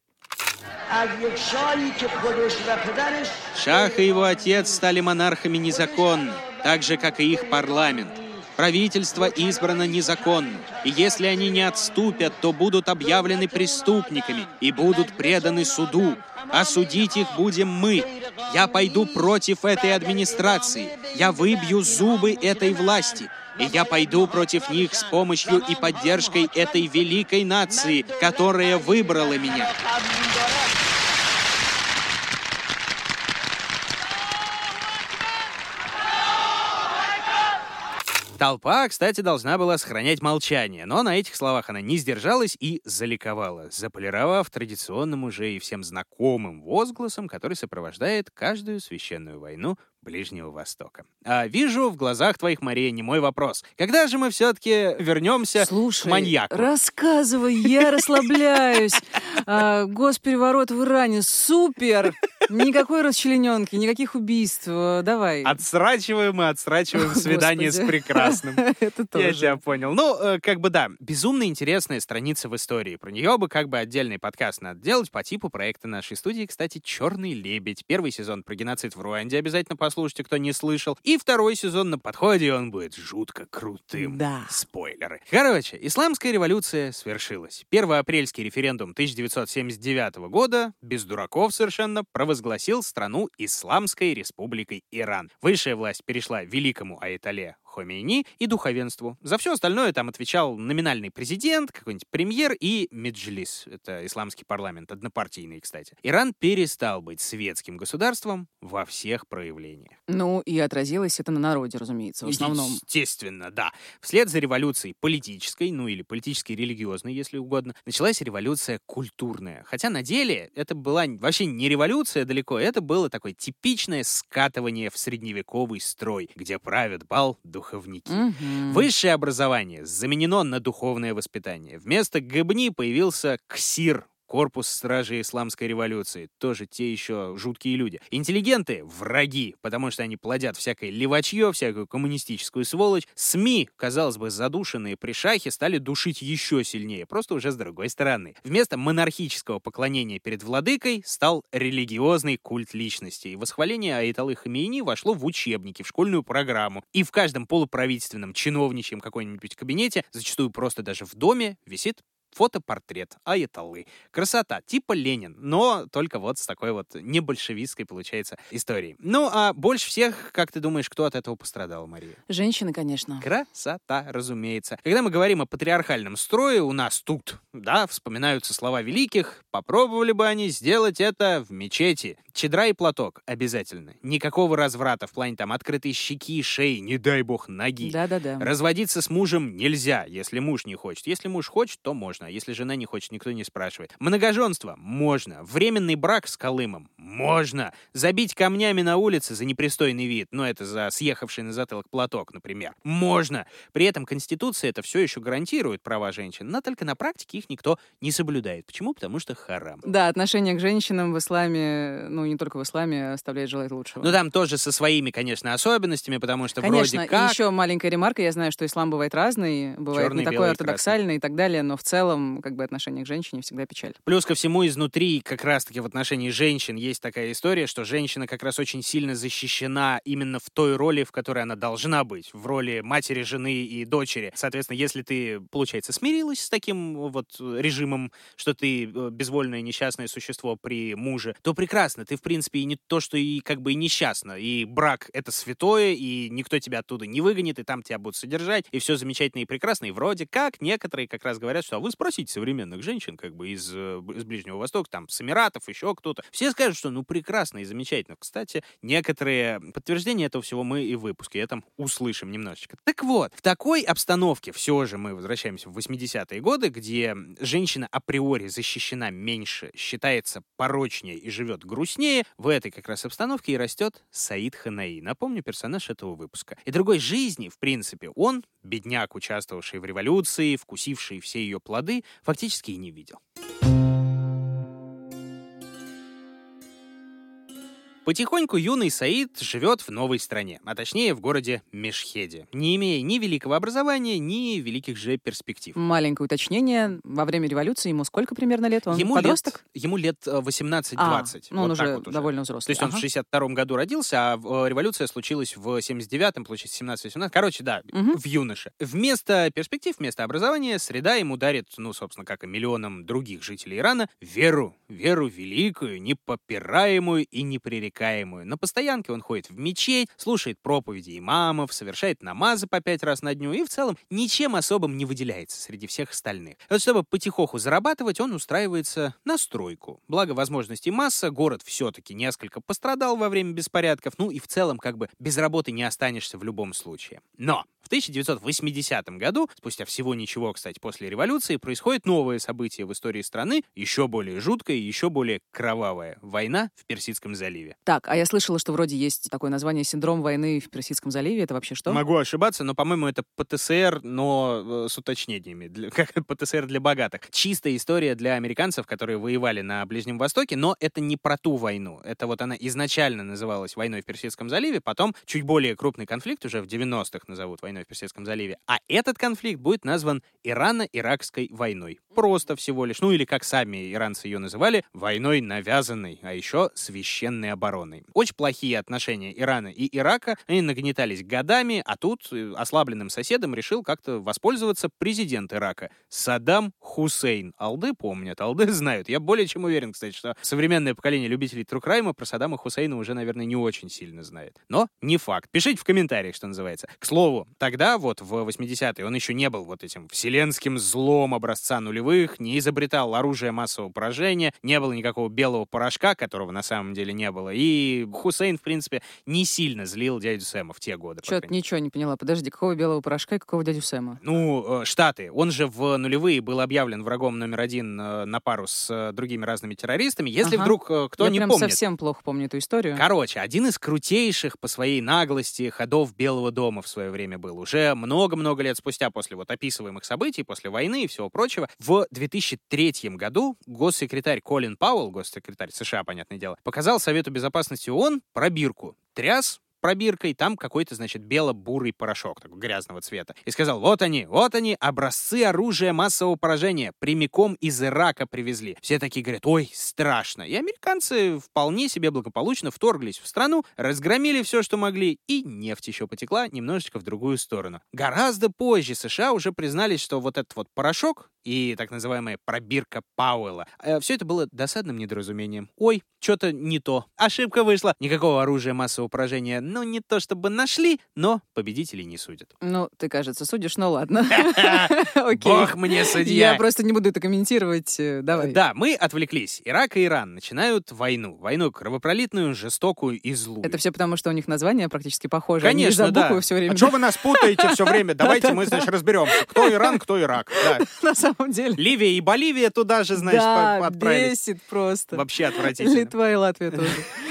Speaker 3: Шах и его отец стали монархами незаконно, так же, как и их парламент. Правительство избрано незаконно, и если они не отступят, то будут объявлены преступниками и будут преданы суду. А судить их будем мы. Я пойду против этой администрации. Я выбью зубы этой власти. И я пойду против них с помощью и поддержкой этой великой нации, которая выбрала меня.
Speaker 1: Толпа, кстати, должна была сохранять молчание, но на этих словах она не сдержалась и заликовала, заполировав традиционным уже и всем знакомым возгласом, который сопровождает каждую священную войну Ближнего Востока. А вижу в глазах твоих, Мария, не мой вопрос. Когда же мы все-таки вернемся
Speaker 2: Слушай,
Speaker 1: к маньяку?
Speaker 2: рассказывай, я (laughs) расслабляюсь. А, Госпереворот в Иране, супер! Никакой расчлененки, никаких убийств. Давай.
Speaker 1: Отсрачиваем и отсрачиваем (laughs) свидание с прекрасным. (laughs)
Speaker 2: Это
Speaker 1: Я
Speaker 2: тоже.
Speaker 1: тебя понял. Ну, э, как бы да, безумно интересная страница в истории. Про нее бы как бы отдельный подкаст надо делать по типу проекта нашей студии. Кстати, «Черный лебедь». Первый сезон про геноцид в Руанде обязательно послушайте, кто не слышал. И второй сезон на подходе, и он будет жутко крутым.
Speaker 2: Да.
Speaker 1: Спойлеры. Короче, исламская революция свершилась. Первоапрельский референдум 1979 года, без дураков совершенно, провозгласил страну Исламской республикой Иран. Высшая власть перешла великому Аятоле Хомейни и духовенству. За все остальное там отвечал номинальный президент, какой-нибудь премьер и меджлис. Это исламский парламент, однопартийный, кстати. Иран перестал быть светским государством во всех проявлениях.
Speaker 2: Ну, и отразилось это на народе, разумеется, в основном.
Speaker 1: Естественно, да. Вслед за революцией политической, ну или политической религиозной, если угодно, началась революция культурная. Хотя на деле это была вообще не революция далеко, это было такое типичное скатывание в средневековый строй, где правят бал духовники.
Speaker 2: Мгм.
Speaker 1: Высшее образование заменено на духовное воспитание. Вместо гыбни появился КСИР, Корпус Стражей Исламской революции. Тоже те еще жуткие люди. Интеллигенты — враги, потому что они плодят всякое левачье, всякую коммунистическую сволочь. СМИ, казалось бы, задушенные при шахе, стали душить еще сильнее, просто уже с другой стороны. Вместо монархического поклонения перед владыкой стал религиозный культ личности. И восхваление Айталы Хамейни вошло в учебники, в школьную программу. И в каждом полуправительственном чиновничьем какой-нибудь кабинете, зачастую просто даже в доме, висит фотопортрет Аятоллы. Красота, типа Ленин, но только вот с такой вот небольшевистской, получается, историей. Ну, а больше всех, как ты думаешь, кто от этого пострадал, Мария?
Speaker 2: Женщины, конечно.
Speaker 1: Красота, разумеется. Когда мы говорим о патриархальном строе, у нас тут, да, вспоминаются слова великих, попробовали бы они сделать это в мечети. Чедра и платок обязательно. Никакого разврата в плане там открытой щеки, шеи, не дай бог, ноги.
Speaker 2: Да-да-да.
Speaker 1: Разводиться с мужем нельзя, если муж не хочет. Если муж хочет, то можно. Если жена не хочет, никто не спрашивает. Многоженство можно. Временный брак с Колымом можно. Забить камнями на улице за непристойный вид, ну это за съехавший на затылок платок, например, можно. При этом Конституция это все еще гарантирует права женщин, но только на практике их никто не соблюдает. Почему? Потому что харам.
Speaker 2: Да, отношение к женщинам в исламе, ну, не только в исламе, оставляет желать лучшего.
Speaker 1: Ну там тоже со своими, конечно, особенностями, потому что
Speaker 2: Конечно,
Speaker 1: вроде как...
Speaker 2: и еще маленькая ремарка. Я знаю, что ислам бывает разный, бывает
Speaker 1: Чёрный,
Speaker 2: не такой ортодоксальный и так далее, но в целом, как бы, отношение к женщине всегда печаль.
Speaker 1: Плюс ко всему изнутри, как раз-таки в отношении женщин, есть такая история, что женщина как раз очень сильно защищена именно в той роли, в которой она должна быть, в роли матери, жены и дочери. Соответственно, если ты, получается, смирилась с таким вот режимом, что ты э, безвольное несчастное существо при муже, то прекрасно. Ты, в принципе, и не то, что и как бы и несчастна. И брак — это святое, и никто тебя оттуда не выгонит, и там тебя будут содержать, и все замечательно и прекрасно. И вроде как некоторые как раз говорят, что а вы спросите современных женщин, как бы из, э, из Ближнего Востока, там, с Эмиратов, еще кто-то. Все скажут, что ну прекрасно и замечательно. Кстати, некоторые подтверждения этого всего мы и в выпуске этом услышим немножечко. Так вот, в такой обстановке все же мы возвращаемся в 80-е годы, где женщина априори защищена меньше, считается порочнее и живет грустнее, в этой как раз обстановке и растет Саид Ханаи. Напомню, персонаж этого выпуска. И другой жизни, в принципе, он, бедняк, участвовавший в революции, вкусивший все ее плоды, фактически и не видел. Потихоньку юный Саид живет в новой стране, а точнее в городе Мешхеде, не имея ни великого образования, ни великих же перспектив.
Speaker 2: Маленькое уточнение. Во время революции ему сколько примерно лет? Он
Speaker 1: ему
Speaker 2: подросток?
Speaker 1: Лет, ему лет э, 18-20.
Speaker 2: А, ну, он
Speaker 1: вот так
Speaker 2: уже
Speaker 1: вот уже.
Speaker 2: довольно
Speaker 1: То
Speaker 2: взрослый.
Speaker 1: есть он
Speaker 2: Ага.
Speaker 1: в 62 году родился, а э, революция случилась в 79-м, получается, 17-18. Короче, да,
Speaker 2: Мгм.
Speaker 1: в юноше. Вместо перспектив, вместо образования, среда ему дарит, ну, собственно, как и миллионам других жителей Ирана, веру. Веру великую, непопираемую и непререкаемую. На постоянке он ходит в мечеть, слушает проповеди имамов, совершает намазы по пять раз на дню и в целом ничем особым не выделяется среди всех остальных. Вот чтобы потихоху зарабатывать, он устраивается на стройку. Благо возможностей масса, город все-таки несколько пострадал во время беспорядков, ну и в целом как бы без работы не останешься в любом случае. Но 1980 году, спустя всего ничего, кстати, после революции, происходит новое событие в истории страны, еще более жуткое еще более кровавое. Война в Персидском заливе.
Speaker 2: Так, а я слышала, что вроде есть такое название «Синдром войны в Персидском заливе». Это вообще что?
Speaker 1: Могу ошибаться, но, по-моему, это ПТСР, но э, с уточнениями. Для, (laughs) как ПТСР для богатых. Чистая история для американцев, которые воевали на Ближнем Востоке, но это не про ту войну. Это вот она изначально называлась войной в Персидском заливе, потом чуть более крупный конфликт уже в 90-х назовут войной в Персидском заливе. А этот конфликт будет назван Ирано-Иракской войной. Просто всего лишь, ну или как сами иранцы ее называли, войной навязанной, а еще священной обороной. Очень плохие отношения Ирана и Ирака, они нагнетались годами, а тут э, ослабленным соседом решил как-то воспользоваться президент Ирака Саддам Хусейн. Алды помнят, алды (laughs) знают. Я более чем уверен, кстати, что современное поколение любителей Трукрайма про Саддама Хусейна уже, наверное, не очень сильно знает. Но не факт. Пишите в комментариях, что называется. К слову, тогда вот в 80-е он еще не был вот этим вселенским злом образца нулевых, не изобретал оружие массового поражения, не было никакого белого порошка, которого на самом деле не было. И Хусейн, в принципе, не сильно злил дядю Сэма в те годы. мере.
Speaker 2: ничего не поняла. Подожди, какого белого порошка и какого дядю Сэма?
Speaker 1: Ну, э, Штаты. Он же в нулевые был объявлен врагом номер один э, на пару с э, другими разными террористами. Если
Speaker 2: Ага.
Speaker 1: вдруг кто
Speaker 2: я
Speaker 1: не
Speaker 2: прям
Speaker 1: помнит.
Speaker 2: совсем плохо помню эту историю.
Speaker 1: Короче, один из крутейших по своей наглости ходов Белого дома в свое время был. Уже много-много лет спустя после вот описываемых событий, после войны и всего прочего, в 2003 году госсекретарь Колин Пауэлл, госсекретарь США, понятное дело, показал Совету Безопасности ООН пробирку. Тряс пробиркой, там какой-то, значит, бело-бурый порошок, такой грязного цвета. И сказал, вот они, вот они, образцы оружия массового поражения, прямиком из Ирака привезли. Все такие говорят, ой, страшно. И американцы вполне себе благополучно вторглись в страну, разгромили все, что могли, и нефть еще потекла немножечко в другую сторону. Гораздо позже США уже признались, что вот этот вот порошок и так называемая пробирка Пауэлла, все это было досадным недоразумением. Ой, что-то не то. Ошибка вышла. Никакого оружия массового поражения, ну, не то чтобы нашли, но победителей не судят.
Speaker 2: Ну, ты, кажется, судишь, но ладно. (laughs) Окей.
Speaker 1: Бог мне судья.
Speaker 2: Я просто не буду это комментировать. э, Давай.
Speaker 1: Да, мы отвлеклись. Ирак и Иран начинают войну. Войну кровопролитную, жестокую и злую.
Speaker 2: Это все потому, что у них название практически похоже. Они
Speaker 1: Конечно, да.
Speaker 2: все время.
Speaker 1: А что вы нас путаете все время? Давайте мы, значит, разберемся. Кто Иран, кто Ирак. Да. (laughs)
Speaker 2: На самом деле.
Speaker 1: Ливия и Боливия туда же, значит, отправились.
Speaker 2: бесит просто.
Speaker 1: Вообще отвратительно.
Speaker 2: Литва и Латвия тоже. (laughs)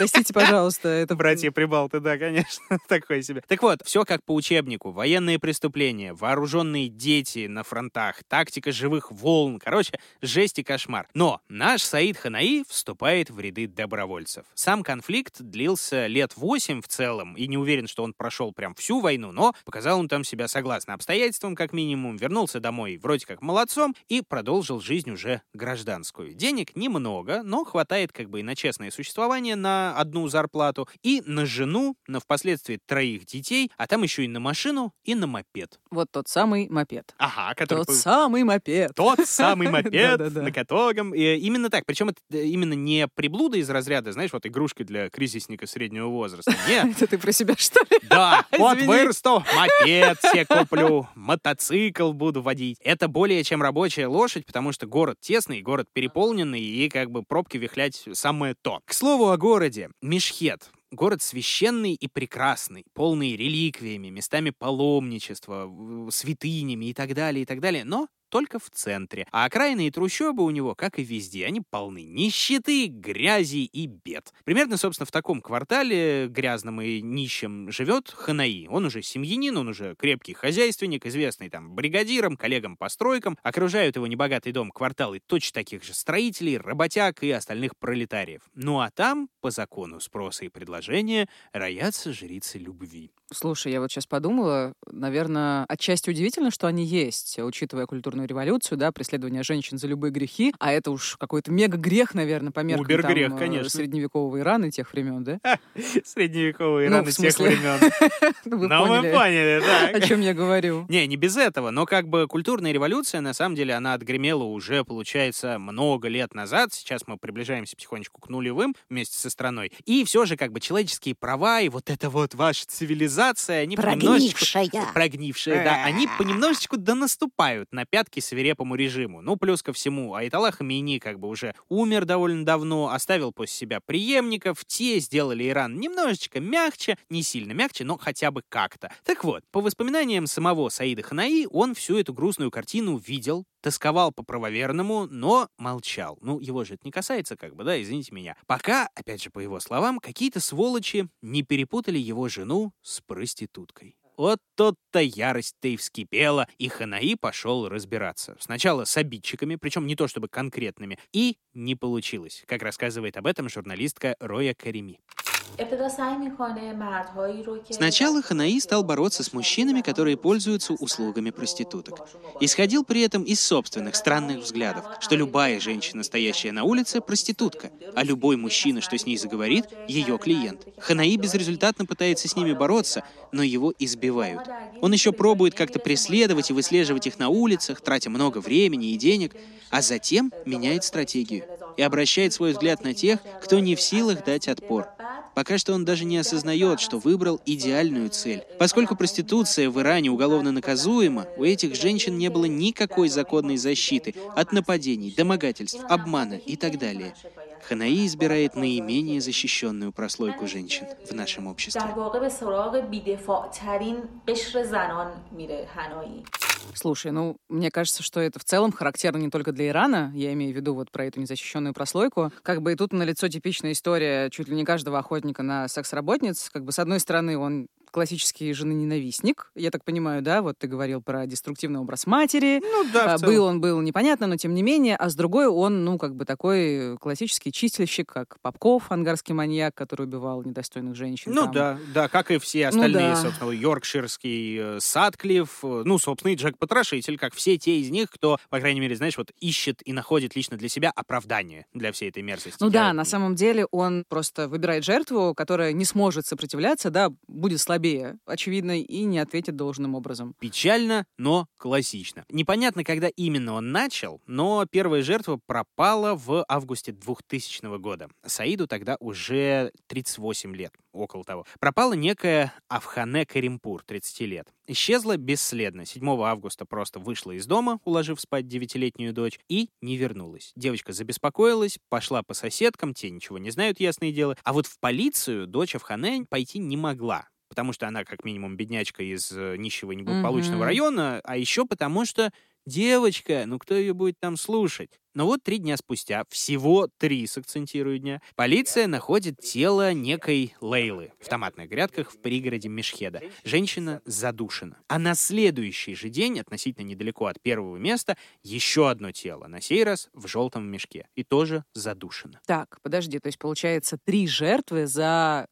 Speaker 2: Простите, пожалуйста, это...
Speaker 1: Братья Прибалты, да, конечно, (laughs) такое себе. Так вот, все как по учебнику. Военные преступления, вооруженные дети на фронтах, тактика живых волн. Короче, жесть и кошмар. Но наш Саид Ханаи вступает в ряды добровольцев. Сам конфликт длился лет восемь в целом, и не уверен, что он прошел прям всю войну, но показал он там себя согласно обстоятельствам, как минимум, вернулся домой вроде как молодцом и продолжил жизнь уже гражданскую. Денег немного, но хватает как бы и на честное существование, на одну зарплату, и на жену, на впоследствии троих детей, а там еще и на машину, и на мопед.
Speaker 2: Вот тот самый мопед.
Speaker 1: Ага, который...
Speaker 2: Тот
Speaker 1: по-
Speaker 2: самый мопед.
Speaker 1: Тот самый (laughs) мопед, на котором... именно так. Причем это э, именно не приблуда из разряда, знаешь, вот игрушка для кризисника среднего возраста. (laughs) Нет,
Speaker 2: Это ты про себя, что ли?
Speaker 1: да, (laughs) вот вырасту, мопед себе куплю, мотоцикл буду водить. Это более чем рабочая лошадь, потому что город тесный, город переполненный, и как бы пробки вихлять самое то. К слову о городе. Мешхет. Город священный и прекрасный, полный реликвиями, местами паломничества, святынями и так далее, и так далее. Но только в центре. А окраины и трущобы у него, как и везде, они полны нищеты, грязи и бед. Примерно, собственно, в таком квартале грязном и нищем живет Ханаи. Он уже семьянин, он уже крепкий хозяйственник, известный там бригадиром, коллегам по стройкам. Окружают его небогатый дом кварталы точно таких же строителей, работяг и остальных пролетариев. Ну а там, по закону спроса и предложения, роятся жрицы любви.
Speaker 2: Слушай, я вот сейчас подумала, наверное, отчасти удивительно, что они есть, учитывая культурную революцию, да, преследование женщин за любые грехи, а это уж какой-то мега-грех, наверное, по меркам
Speaker 1: Убер-грех,
Speaker 2: там, э,
Speaker 1: конечно.
Speaker 2: средневекового Ирана тех времен, да?
Speaker 1: Средневековые
Speaker 2: Ну, в
Speaker 1: тех времен. (laughs)
Speaker 2: Вы
Speaker 1: Ну, вы
Speaker 2: поняли,
Speaker 1: да.
Speaker 2: о чем я говорю. (laughs)
Speaker 1: Не, не без этого, но как бы культурная революция, на самом деле, она отгремела уже, получается, много лет назад. Сейчас мы приближаемся потихонечку к нулевым вместе со страной. И все же как бы человеческие права и вот эта вот ваша цивилизация, они понемножечку...
Speaker 4: Прогнившая.
Speaker 1: Прогнившие, да. Они понемножечку да наступают на пятки задатки свирепому режиму. Ну, плюс ко всему, Айтала Хамейни как бы уже умер довольно давно, оставил после себя преемников, те сделали Иран немножечко мягче, не сильно мягче, но хотя бы как-то. Так вот, по воспоминаниям самого Саида Ханаи, он всю эту грустную картину видел, тосковал по правоверному, но молчал. Ну, его же это не касается, как бы, да, извините меня. Пока, опять же, по его словам, какие-то сволочи не перепутали его жену с проституткой. Вот тот-то ярость-то и вскипела, и Ханаи пошел разбираться. Сначала с обидчиками, причем не то чтобы конкретными, и не получилось, как рассказывает об этом журналистка Роя Карими.
Speaker 3: Сначала Ханаи стал бороться с мужчинами, которые пользуются услугами проституток. Исходил при этом из собственных странных взглядов, что любая женщина, стоящая на улице, проститутка, а любой мужчина, что с ней заговорит, ее клиент. Ханаи безрезультатно пытается с ними бороться, но его избивают. Он еще пробует как-то преследовать и выслеживать их на улицах, тратя много времени и денег, а затем меняет стратегию и обращает свой взгляд на тех, кто не в силах дать отпор. Пока что он даже не осознает, что выбрал идеальную цель. Поскольку проституция в Иране уголовно наказуема, у этих женщин не было никакой законной защиты от нападений, домогательств, обмана и так далее. Ханаи избирает наименее защищенную прослойку женщин в нашем обществе.
Speaker 2: Слушай, ну, мне кажется, что это в целом характерно не только для Ирана, я имею в виду вот про эту незащищенную прослойку. Как бы и тут налицо типичная история чуть ли не каждого охотника на секс-работниц. Как бы с одной стороны он классический женоненавистник. Я так понимаю, да? Вот ты говорил про деструктивный образ матери.
Speaker 1: Ну да,
Speaker 2: А, Был он, был непонятно, но тем не менее. А с другой он, ну, как бы такой классический чистильщик, как Попков, ангарский маньяк, который убивал недостойных женщин.
Speaker 1: Ну
Speaker 2: там.
Speaker 1: да, да, как и все остальные,
Speaker 2: да.
Speaker 1: собственно, Йоркширский э, Садклифф, э, ну, собственно, и Джек Потрошитель, как все те из них, кто, по крайней мере, знаешь, вот ищет и находит лично для себя оправдание для всей этой мерзости.
Speaker 2: Ну да,
Speaker 1: Я-
Speaker 2: на самом деле он просто выбирает жертву, которая не сможет сопротивляться, да, будет слабее, очевидно, и не ответит должным образом.
Speaker 1: Печально, но классично. Непонятно, когда именно он начал, но первая жертва пропала в августе 2000 года. Саиду тогда уже 38 лет, около того. Пропала некая Афхане Каримпур, 30 лет. Исчезла бесследно. 7 августа просто вышла из дома, уложив спать девятилетнюю дочь, и не вернулась. Девочка забеспокоилась, пошла по соседкам, те ничего не знают, ясное дело. А вот в полицию дочь Афхане пойти не могла потому что она как минимум беднячка из э, нищего неблагополучного
Speaker 2: Мгм.
Speaker 1: района, а еще потому что девочка, ну кто ее будет там слушать? Но вот три дня спустя, всего три, сакцентирую дня, полиция находит тело некой Лейлы в томатных грядках в пригороде Мешхеда. Женщина задушена. А на следующий же день, относительно недалеко от первого места, еще одно тело, на сей раз в желтом мешке, и тоже задушено.
Speaker 2: Так, подожди, то есть получается три жертвы за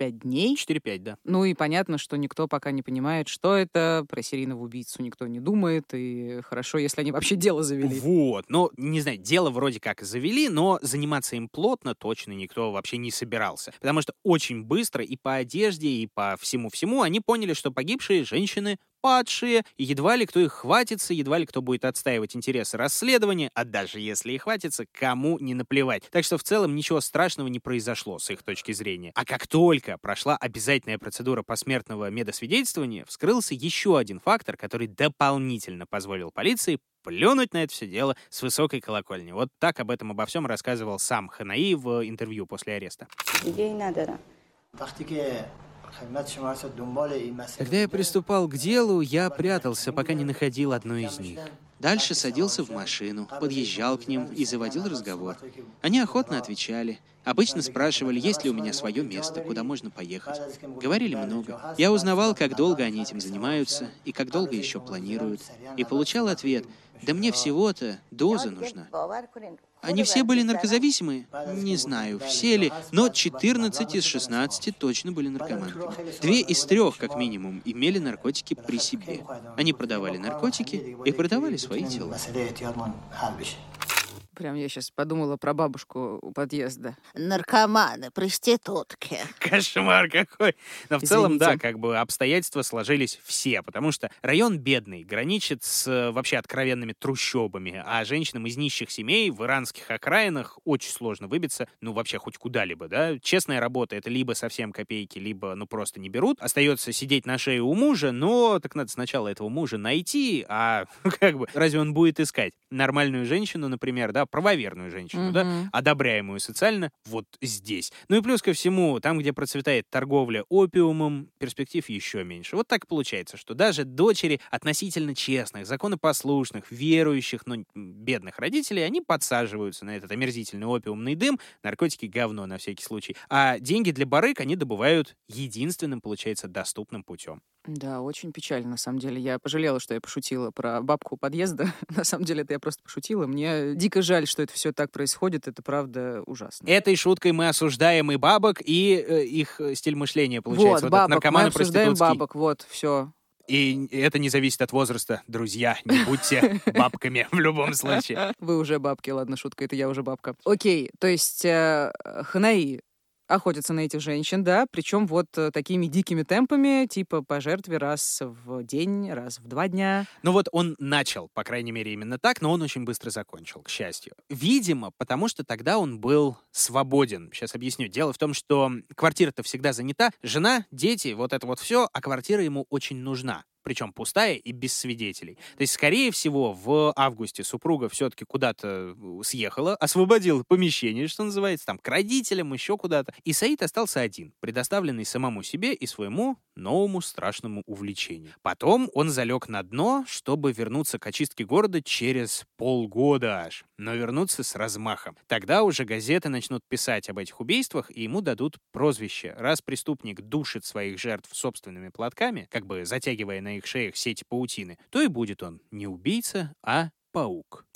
Speaker 2: 4-5 дней?
Speaker 1: 4-5, да.
Speaker 2: Ну и понятно, что никто пока не понимает, что это, про серийного убийцу никто не думает, и хорошо, если они вообще дело завели.
Speaker 1: Вот, ну, не знаю, дело вроде как завели, но заниматься им плотно точно никто вообще не собирался. Потому что очень быстро и по одежде, и по всему-всему они поняли, что погибшие женщины падшие, и едва ли кто их хватится, едва ли кто будет отстаивать интересы расследования, а даже если и хватится, кому не наплевать. Так что в целом ничего страшного не произошло с их точки зрения. А как только прошла обязательная процедура посмертного медосвидетельствования, вскрылся еще один фактор, который дополнительно позволил полиции плюнуть на это все дело с высокой колокольни. Вот так об этом обо всем рассказывал сам Ханаи в интервью после ареста. Когда я приступал к делу, я прятался, пока не находил одну из них.
Speaker 3: Дальше садился в машину, подъезжал к ним и заводил разговор. Они охотно отвечали. Обычно спрашивали, есть ли у меня свое место, куда можно поехать. Говорили много. Я узнавал, как долго они этим занимаются и как долго еще планируют. И получал ответ, да мне всего-то доза нужна. Они все были наркозависимые? Не знаю, все ли, но 14 из 16 точно были наркоманками. Две из трех, как минимум, имели наркотики при себе. Они продавали наркотики и продавали свои тела.
Speaker 2: Прям я сейчас подумала про бабушку у подъезда.
Speaker 4: Наркоманы, проститутки. (laughs)
Speaker 1: Кошмар какой. Но в Извините. целом, да, как бы обстоятельства сложились все, потому что район бедный, граничит с э, вообще откровенными трущобами, а женщинам из нищих семей в иранских окраинах очень сложно выбиться, ну вообще хоть куда-либо, да. Честная работа — это либо совсем копейки, либо ну просто не берут. Остается сидеть на шее у мужа, но так надо сначала этого мужа найти, а (laughs) ну, как бы разве он будет искать нормальную женщину, например, да, правоверную женщину, да,
Speaker 2: Мгм.
Speaker 1: одобряемую социально вот здесь. Ну и плюс ко всему, там, где процветает торговля опиумом, перспектив еще меньше. Вот так получается, что даже дочери относительно честных, законопослушных, верующих, но бедных родителей, они подсаживаются на этот омерзительный опиумный дым, наркотики говно на всякий случай. А деньги для барыг они добывают единственным, получается, доступным путем.
Speaker 2: Да, очень печально, на самом деле. Я пожалела, что я пошутила про бабку у подъезда. (laughs) на самом деле, это я просто пошутила. Мне дико жаль, что это все так происходит. Это правда ужасно.
Speaker 1: Этой шуткой мы осуждаем и бабок, и э, их э, стиль мышления, получается.
Speaker 2: вот,
Speaker 1: этот
Speaker 2: бабок, мы
Speaker 1: наркомано
Speaker 2: обсуждаем
Speaker 1: проститутский.
Speaker 2: бабок, вот, все.
Speaker 1: И это не зависит от возраста. Друзья, не будьте (laughs) бабками в любом случае.
Speaker 2: Вы уже бабки, ладно, шутка, это я уже бабка. Окей, то есть э, Ханаи охотятся на этих женщин, да, причем вот э, такими дикими темпами, типа по жертве раз в день, раз в два дня.
Speaker 1: Ну вот он начал, по крайней мере, именно так, но он очень быстро закончил, к счастью. Видимо, потому что тогда он был свободен. Сейчас объясню. Дело в том, что квартира-то всегда занята. Жена, дети, вот это вот все, а квартира ему очень нужна. Причем пустая и без свидетелей. То есть, скорее всего, в августе супруга все-таки куда-то э, съехала, освободила помещение, что называется, там, к родителям, еще куда-то. И Саид остался один, предоставленный самому себе и своему новому страшному увлечению. Потом он залег на дно, чтобы вернуться к очистке города через полгода аж. Но вернуться с размахом. Тогда уже газеты начнут писать об этих убийствах, и ему дадут прозвище. Раз преступник душит своих жертв собственными платками, как бы затягивая на их шеях сети паутины, то и будет он не убийца, а паук.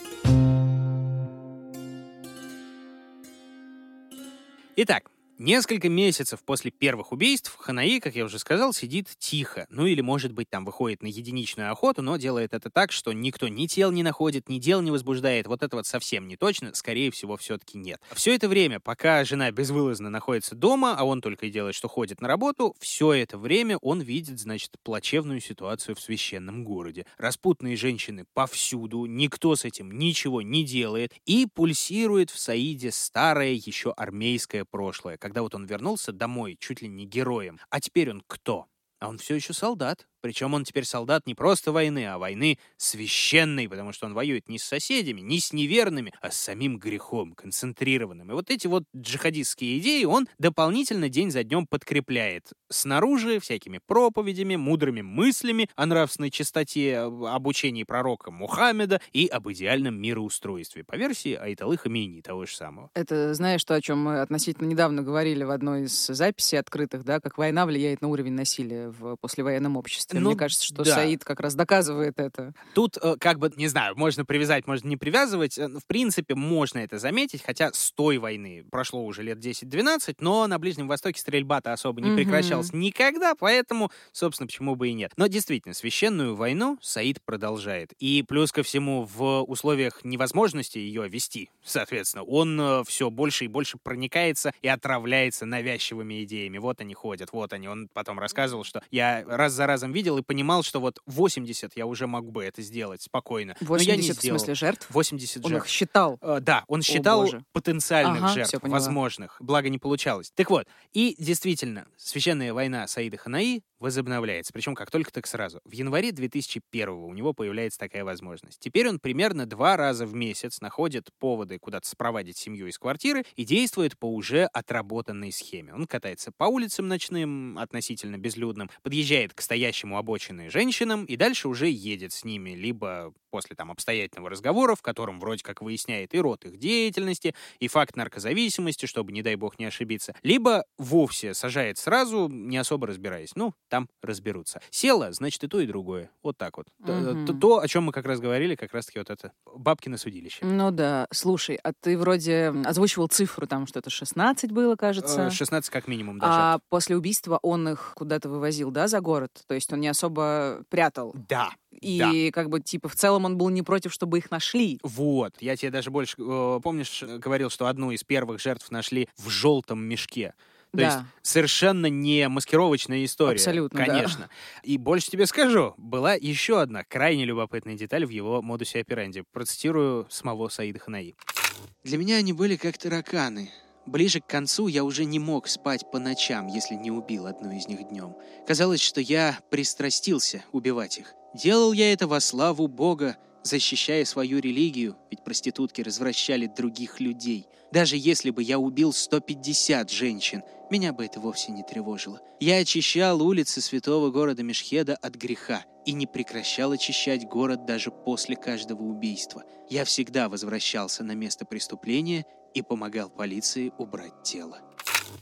Speaker 1: Итак, несколько месяцев после первых убийств Ханаи, как я уже сказал, сидит тихо. Ну или, может быть, там выходит на единичную охоту, но делает это так, что никто ни тел не находит, ни дел не возбуждает. Вот это вот совсем не точно. Скорее всего, все-таки нет. Все это время, пока жена безвылазно находится дома, а он только и делает, что ходит на работу, все это время он видит, значит, плачевную ситуацию в священном городе. Распутные женщины повсюду, никто с этим ничего не делает, и пульсирует в Саиде старое еще армейское прошлое, когда вот он вернулся домой чуть ли не героем. А теперь он кто? А он все еще солдат. Причем он теперь солдат не просто войны, а войны священной, потому что он воюет не с соседями, не с неверными, а с самим грехом, концентрированным. И вот эти вот джихадистские идеи он дополнительно день за днем подкрепляет. Снаружи всякими проповедями, мудрыми мыслями о нравственной чистоте, об обучении пророка Мухаммеда и об идеальном мироустройстве, по версии Айталы Хамини, того же самого.
Speaker 2: Это знаешь, то, о чем мы относительно недавно говорили в одной из записей открытых, да, как война влияет на уровень насилия в послевоенном обществе.
Speaker 1: Ну,
Speaker 2: Мне кажется, что
Speaker 1: да.
Speaker 2: Саид как раз доказывает это.
Speaker 1: Тут, э, как бы, не знаю, можно привязать, можно не привязывать. Э, В принципе, можно это заметить, хотя с той войны прошло уже лет 10-12, но на Ближнем Востоке стрельба-то особо не
Speaker 2: Мгм.
Speaker 1: прекращалась никогда, поэтому, собственно, почему бы и нет. Но действительно, священную войну Саид продолжает. И плюс ко всему, в условиях невозможности ее вести, соответственно, он все больше и больше проникается и отравляется навязчивыми идеями. Вот они ходят, вот они. Он потом рассказывал, что я раз за разом видел и понимал, что вот 80 я уже мог бы это сделать спокойно. Но я не
Speaker 2: 80 в
Speaker 1: сделал.
Speaker 2: смысле жертв?
Speaker 1: 80
Speaker 2: Он
Speaker 1: жертв.
Speaker 2: их считал.
Speaker 1: Э, Да, он считал
Speaker 2: боже.
Speaker 1: потенциальных
Speaker 2: Ага,
Speaker 1: жертв, возможных, благо не получалось. Так вот, и действительно, священная война Саида Ханаи возобновляется, причем как только так сразу. В январе 2001 у него появляется такая возможность. Теперь он примерно два раза в месяц находит поводы куда-то спровадить семью из квартиры и действует по уже отработанной схеме. Он катается по улицам ночным, относительно безлюдным, подъезжает к стоящему обочиной женщинам и дальше уже едет с ними, либо после там обстоятельного разговора, в котором вроде как выясняет и род их деятельности, и факт наркозависимости, чтобы, не дай бог, не ошибиться, либо вовсе сажает сразу, не особо разбираясь. Ну, там разберутся. Села, значит, и то, и другое. Вот так вот. Т- То, о чем мы как раз говорили, как раз-таки вот это бабки на судилище.
Speaker 2: Ну да, слушай, а ты вроде озвучивал цифру, там что-то 16 было, кажется.
Speaker 1: Э, 16 как минимум даже.
Speaker 2: А после убийства он их куда-то вывозил, да, за город? То есть он не особо прятал.
Speaker 1: Да.
Speaker 2: И как бы типа в целом целом он был не против, чтобы их нашли.
Speaker 1: Вот, я тебе даже больше, э, помнишь, говорил, что одну из первых жертв нашли в желтом мешке. То
Speaker 2: Да.
Speaker 1: есть совершенно не маскировочная история.
Speaker 2: Абсолютно, да.
Speaker 1: Конечно. И больше тебе скажу, была еще одна крайне любопытная деталь в его модусе операнди. Процитирую самого Саида Ханаи.
Speaker 3: Для меня они были как тараканы. Ближе к концу я уже не мог спать по ночам, если не убил одну из них днем. Казалось, что я пристрастился убивать их. Делал я это во славу Бога, защищая свою религию, ведь проститутки развращали других людей. Даже если бы я убил 150 женщин, меня бы это вовсе не тревожило. Я очищал улицы святого города Мешхеда от греха и не прекращал очищать город даже после каждого убийства. Я всегда возвращался на место преступления и помогал полиции убрать тело.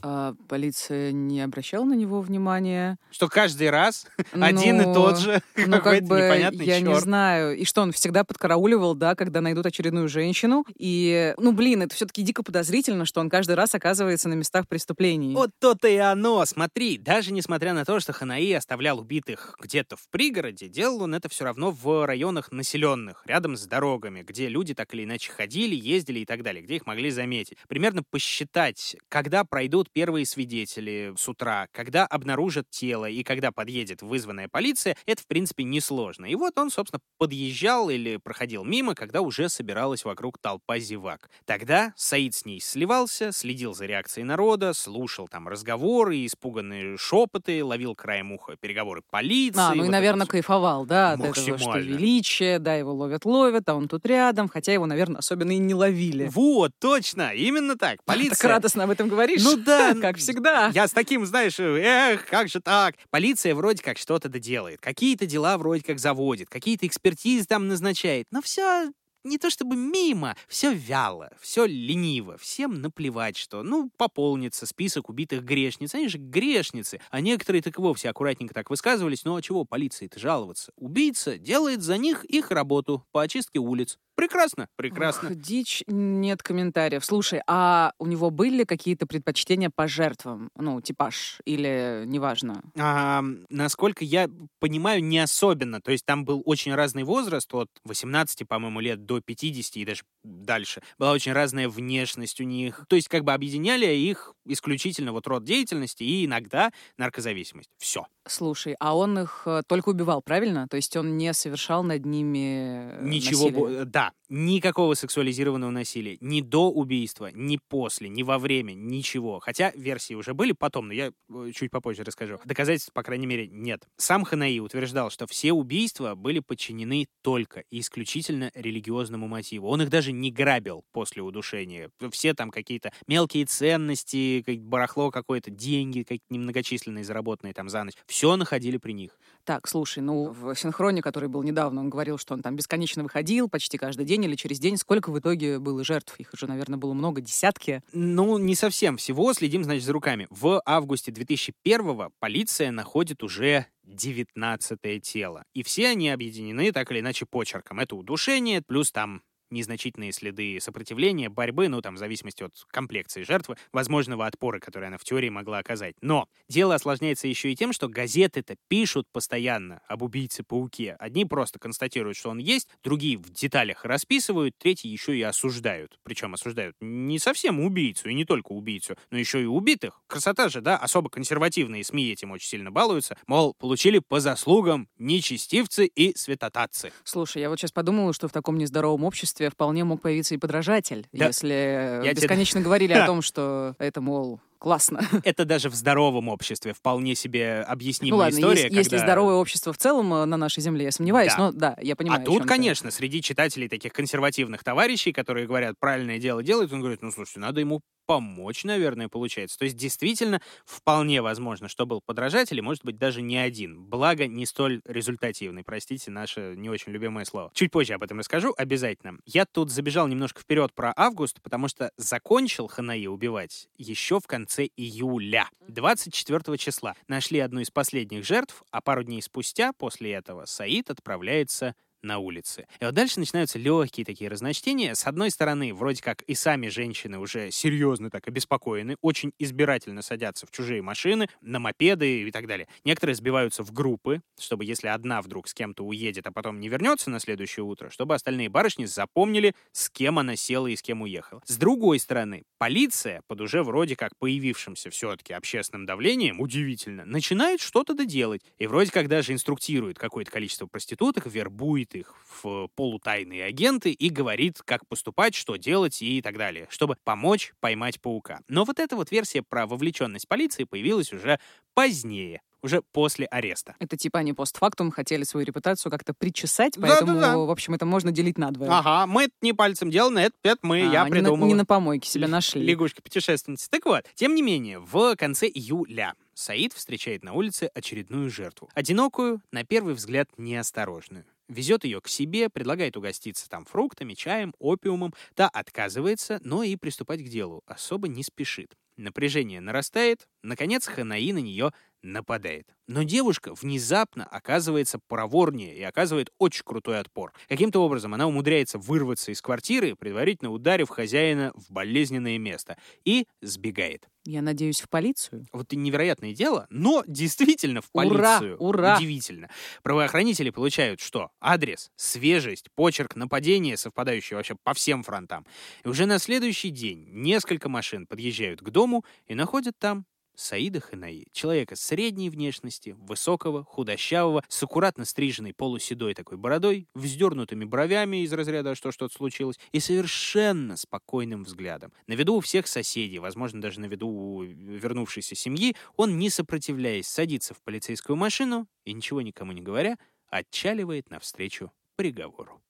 Speaker 2: А полиция не обращала на него внимания.
Speaker 1: Что каждый раз один и
Speaker 2: Ну,
Speaker 1: тот же
Speaker 2: Ну, как
Speaker 1: какой-то
Speaker 2: бы,
Speaker 1: непонятный
Speaker 2: я не
Speaker 1: черт.
Speaker 2: знаю. И что, он всегда подкарауливал, да, когда найдут очередную женщину. И, ну, блин, это все-таки дико подозрительно, что он каждый раз оказывается на местах преступлений.
Speaker 1: Вот то-то и оно. Смотри, даже несмотря на то, что Ханаи оставлял убитых где-то в пригороде, делал он это все равно в районах населенных, рядом с дорогами, где люди так или иначе ходили, ездили и так далее, где их могли заметить. Примерно посчитать, когда пройдут первые свидетели с утра, когда обнаружат тело и когда подъедет вызванная полиция, это, в принципе, несложно. И вот он, собственно, подъезжал или проходил мимо, когда уже собиралась вокруг толпа зевак. Тогда Саид с ней сливался, следил за реакцией народа, слушал там разговоры, испуганные шепоты, ловил краем уха переговоры полиции.
Speaker 2: А, ну
Speaker 1: вот
Speaker 2: и, наверное,
Speaker 1: всё.
Speaker 2: кайфовал, да, от этого, что величие, да, его ловят-ловят, а он тут рядом, хотя его, наверное, особенно и не ловили.
Speaker 1: Вот, точно, именно так. (laughs) Полиция.
Speaker 2: Так радостно об этом говоришь.
Speaker 1: Ну да. (laughs)
Speaker 2: Как всегда.
Speaker 1: Я с таким, знаешь, эх, как же так? Полиция вроде как что-то доделает, какие-то дела вроде как заводит, какие-то экспертизы там назначает, но все не то чтобы мимо, все вяло, все лениво, всем наплевать, что, ну, пополнится список убитых грешниц, они же грешницы, а некоторые так и вовсе аккуратненько так высказывались, ну а чего полиции-то жаловаться? Убийца делает за них их работу по очистке улиц. Прекрасно, прекрасно.
Speaker 2: Ох, дичь, нет комментариев. Слушай, а у него были какие-то предпочтения по жертвам? Ну, типаж или неважно?
Speaker 1: А, насколько я понимаю, не особенно. То есть там был очень разный возраст, от 18, по-моему, лет до 50 и даже дальше. Была очень разная внешность у них. То есть как бы объединяли их исключительно вот род деятельности и иногда наркозависимость. Все.
Speaker 2: Слушай, а он их э, только убивал, правильно? То есть он не совершал над ними э,
Speaker 1: Ничего,
Speaker 2: насилия?
Speaker 1: бо- никакого сексуализированного насилия. Ни до убийства, ни после, ни во время, ничего. Хотя версии уже были потом, но я э, чуть попозже расскажу. Доказательств, по крайней мере, нет. Сам Ханаи утверждал, что все убийства были подчинены только и исключительно религиозному мотиву. Он их даже не грабил после удушения. Все там какие-то мелкие ценности, барахло какое-то, деньги какие-то немногочисленные, заработанные там за ночь. Все находили при них.
Speaker 2: Так, слушай, ну в синхроне, который был недавно, он говорил, что он там бесконечно выходил почти каждый день или через день. Сколько в итоге было жертв? Их уже, наверное, было много, десятки.
Speaker 1: Ну, не совсем всего. Следим, значит, за руками. В августе 2001-го полиция находит уже 19 тело. И все они объединены так или иначе почерком. Это удушение, плюс там незначительные следы сопротивления, борьбы, ну, там, в зависимости от комплекции жертвы, возможного отпора, который она в теории могла оказать. Но дело осложняется еще и тем, что газеты-то пишут постоянно об убийце-пауке. Одни просто констатируют, что он есть, другие в деталях расписывают, третьи еще и осуждают. Причем осуждают не совсем убийцу, и не только убийцу, но еще и убитых. Красота же, да? Особо консервативные СМИ этим очень сильно балуются. Мол, получили по заслугам нечестивцы и святотатцы.
Speaker 2: Слушай, я вот сейчас подумала, что в таком нездоровом обществе вполне мог появиться и подражатель,
Speaker 1: Да.
Speaker 2: если
Speaker 1: Я тебе-
Speaker 2: бесконечно говорили о (laughs) том, что это, мол, классно. (laughs)
Speaker 1: Это даже в здоровом обществе вполне себе
Speaker 2: Ну
Speaker 1: объяснимая
Speaker 2: ладно,
Speaker 1: история.
Speaker 2: есть,
Speaker 1: когда-
Speaker 2: здоровое общество в целом э, на нашей земле, я сомневаюсь,
Speaker 1: Да.
Speaker 2: но да, я понимаю.
Speaker 1: А тут, конечно, среди читателей таких консервативных товарищей, которые говорят, правильное дело делает, он говорит, ну, слушайте, надо ему помочь, наверное, получается. То есть, действительно, вполне возможно, что был подражатель, и, может быть, даже не один. Благо, не столь результативный, простите, наше не очень любимое слово. Чуть позже об этом расскажу, обязательно. Я тут забежал немножко вперед про август, потому что закончил Ханаи убивать еще в конце июля. 24 числа нашли одну из последних жертв, а пару дней спустя, после этого, Саид отправляется на улице. И вот дальше начинаются легкие такие разночтения. С одной стороны, вроде как и сами женщины уже серьезно так обеспокоены, очень избирательно садятся в чужие машины, на мопеды и так далее. Некоторые сбиваются в группы, чтобы если одна вдруг с кем-то уедет, а потом не вернется на следующее утро, чтобы остальные барышни запомнили, с кем она села и с кем уехала. С другой стороны, полиция, под уже вроде как появившимся все-таки общественным давлением, удивительно, начинает что-то доделать. И вроде как даже инструктирует какое-то количество проституток, вербует их в полутайные агенты и говорит, как поступать, что делать и так далее, чтобы помочь поймать паука. Но вот эта вот версия про вовлеченность полиции появилась уже позднее уже после ареста.
Speaker 2: Это типа они постфактум хотели свою репутацию как-то причесать, поэтому,
Speaker 1: Да-да-да.
Speaker 2: в общем, это можно делить на два.
Speaker 1: Ага, мы это не пальцем делано, это, это мы,
Speaker 2: А,
Speaker 1: я
Speaker 2: не на-
Speaker 1: придумал.
Speaker 2: Не на помойке себя нашли.
Speaker 1: Лягушка-путешественница. Так вот, тем не менее, в конце июля Саид встречает на улице очередную жертву. Одинокую, на первый взгляд, неосторожную. Везет ее к себе, предлагает угоститься там фруктами, чаем, опиумом. Та отказывается, но и приступать к делу особо не спешит. Напряжение нарастает, наконец Ханаи на нее нападает. Но девушка внезапно оказывается проворнее и оказывает очень крутой отпор. Каким-то образом она умудряется вырваться из квартиры, предварительно ударив хозяина в болезненное место, и сбегает.
Speaker 2: Я надеюсь, в полицию.
Speaker 1: Вот невероятное дело, но действительно в
Speaker 2: Ура,
Speaker 1: полицию.
Speaker 2: ура.
Speaker 1: Удивительно. Правоохранители получают что? Адрес, свежесть, почерк нападения, совпадающий вообще по всем фронтам. И уже на следующий день несколько машин подъезжают к дому и находят там Саида Ханаи, человека средней внешности, высокого, худощавого, с аккуратно стриженной полуседой такой бородой, вздернутыми бровями из разряда «что что-то случилось» и совершенно спокойным взглядом. На виду у всех соседей, возможно, даже на виду у вернувшейся семьи, он, не сопротивляясь, садится в полицейскую машину и, ничего никому не говоря, отчаливает навстречу приговору.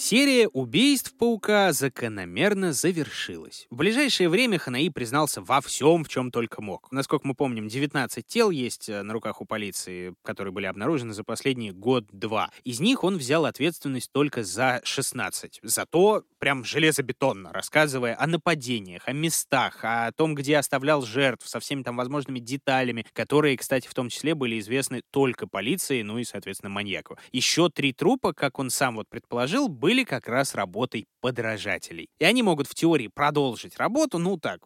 Speaker 1: Серия убийств паука закономерно завершилась. В ближайшее время Ханаи признался во всем, в чем только мог. Насколько мы помним, 19 тел есть э, на руках у полиции, которые были обнаружены за последний год-два. Из них он взял ответственность только за 16. Зато прям железобетонно, рассказывая о нападениях, о местах, о том, где оставлял жертв, со всеми там возможными деталями, которые, кстати, в том числе были известны только полиции, ну и, соответственно, маньяку. Еще три трупа, как он сам вот предположил, были как раз работой подражателей. И они могут в теории продолжить работу, ну так,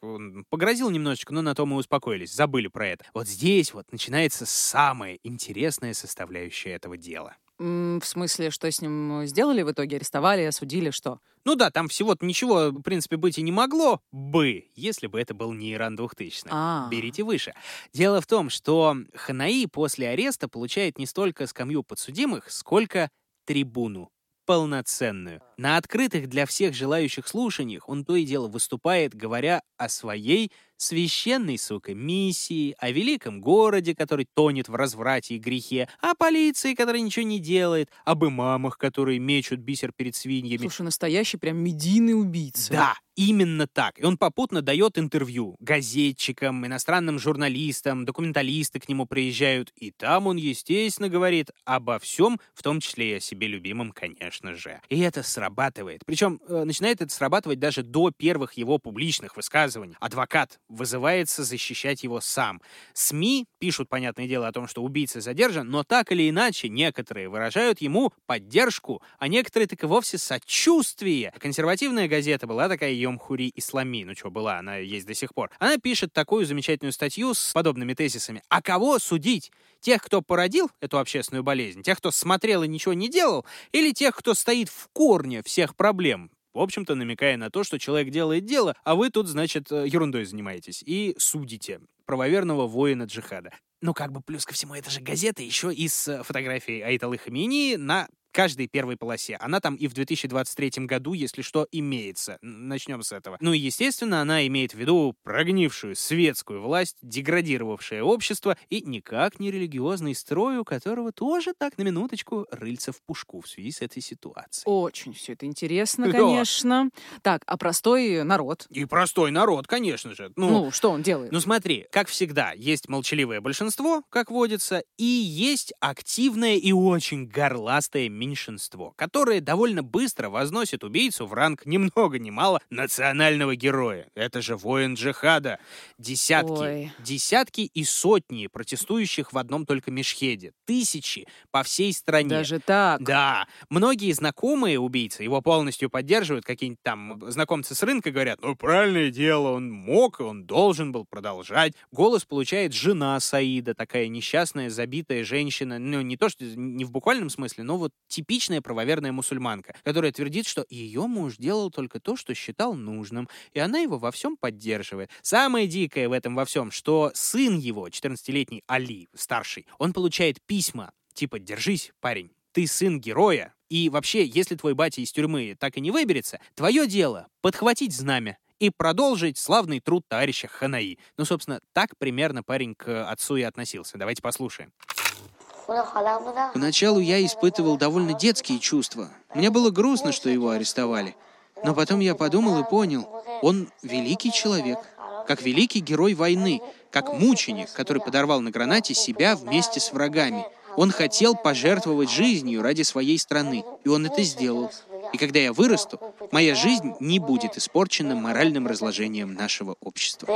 Speaker 1: погрозил немножечко, но на том и успокоились, забыли про это. Вот здесь вот начинается самая интересная составляющая этого дела.
Speaker 2: В смысле, что с ним сделали в итоге? Арестовали, осудили, что?
Speaker 1: Ну да, там всего-то ничего, в принципе, быть и не могло бы, если бы это был не Иран 2000
Speaker 2: А.
Speaker 1: Берите выше. Дело в том, что Ханаи после ареста получает не столько скамью подсудимых, сколько трибуну полноценную. На открытых для всех желающих слушаниях он то и дело выступает, говоря о своей священной, сука, миссии, о великом городе, который тонет в разврате и грехе, о полиции, которая ничего не делает, об имамах, которые мечут бисер перед свиньями.
Speaker 2: Слушай, настоящий прям медийный убийца.
Speaker 1: Да, именно так. И он попутно дает интервью газетчикам, иностранным журналистам, документалисты к нему приезжают. И там он, естественно, говорит обо всем, в том числе и о себе любимом, конечно же. И это срабатывает. Причем э, начинает это срабатывать даже до первых его публичных высказываний. Адвокат вызывается защищать его сам. СМИ пишут, понятное дело, о том, что убийца задержан, но так или иначе некоторые выражают ему поддержку, а некоторые так и вовсе сочувствие. Консервативная газета была такая Йом-Хури Ислами, ну что, была, она есть до сих пор. Она пишет такую замечательную статью с подобными тезисами. А кого судить? Тех, кто породил эту общественную болезнь? Тех, кто смотрел и ничего не делал? Или тех, кто стоит в корне всех проблем? В общем-то, намекая на то, что человек делает дело, а вы тут, значит, э, ерундой занимаетесь и судите правоверного воина джихада. Ну, как бы плюс ко всему, это же газета еще и с э, фотографией Айталы Хамини на каждой первой полосе. Она там и в 2023 году, если что, имеется. Начнем с этого. Ну и, естественно, она имеет в виду прогнившую светскую власть, деградировавшее общество и никак не религиозный строй, у которого тоже так, на минуточку, рыльца в пушку в связи с этой ситуацией.
Speaker 2: Очень все это интересно, (laughs)
Speaker 1: Да.
Speaker 2: конечно. Так, а простой народ?
Speaker 1: И простой народ, конечно же.
Speaker 2: Ну, что он делает?
Speaker 1: Ну смотри, как всегда, есть молчаливое большинство, как водится, и есть активная и очень горластая меньшинство, которое довольно быстро возносит убийцу в ранг ни много ни мало национального героя. Это же воин джихада. Десятки,
Speaker 2: Ой.
Speaker 1: десятки и сотни протестующих в одном только Мешхеде. Тысячи по всей стране.
Speaker 2: Даже так.
Speaker 1: Да, многие знакомые убийцы его полностью поддерживают, какие-нибудь там знакомцы с рынка говорят, ну, правильное дело, он мог, он должен был продолжать. Голос получает жена Саида, такая несчастная, забитая женщина, ну, не то, что не в буквальном смысле, но вот типичная правоверная мусульманка, которая твердит, что ее муж делал только то, что считал нужным, и она его во всем поддерживает. Самое дикое в этом во всем, что сын его, 14-летний Али, старший, он получает письма, типа «Держись, парень, ты сын героя, и вообще, если твой батя из тюрьмы так и не выберется, твое дело — подхватить знамя и продолжить славный труд товарища Ханаи. Ну, собственно, так примерно парень к отцу и относился. Давайте послушаем.
Speaker 3: Поначалу я испытывал довольно детские чувства. Мне было грустно, что его арестовали. Но потом я подумал и понял, он великий человек, как великий герой войны, как мученик, который подорвал на гранате себя вместе с врагами. Он хотел пожертвовать жизнью ради своей страны, и он это сделал. И когда я вырасту, моя жизнь не будет испорчена моральным разложением нашего общества.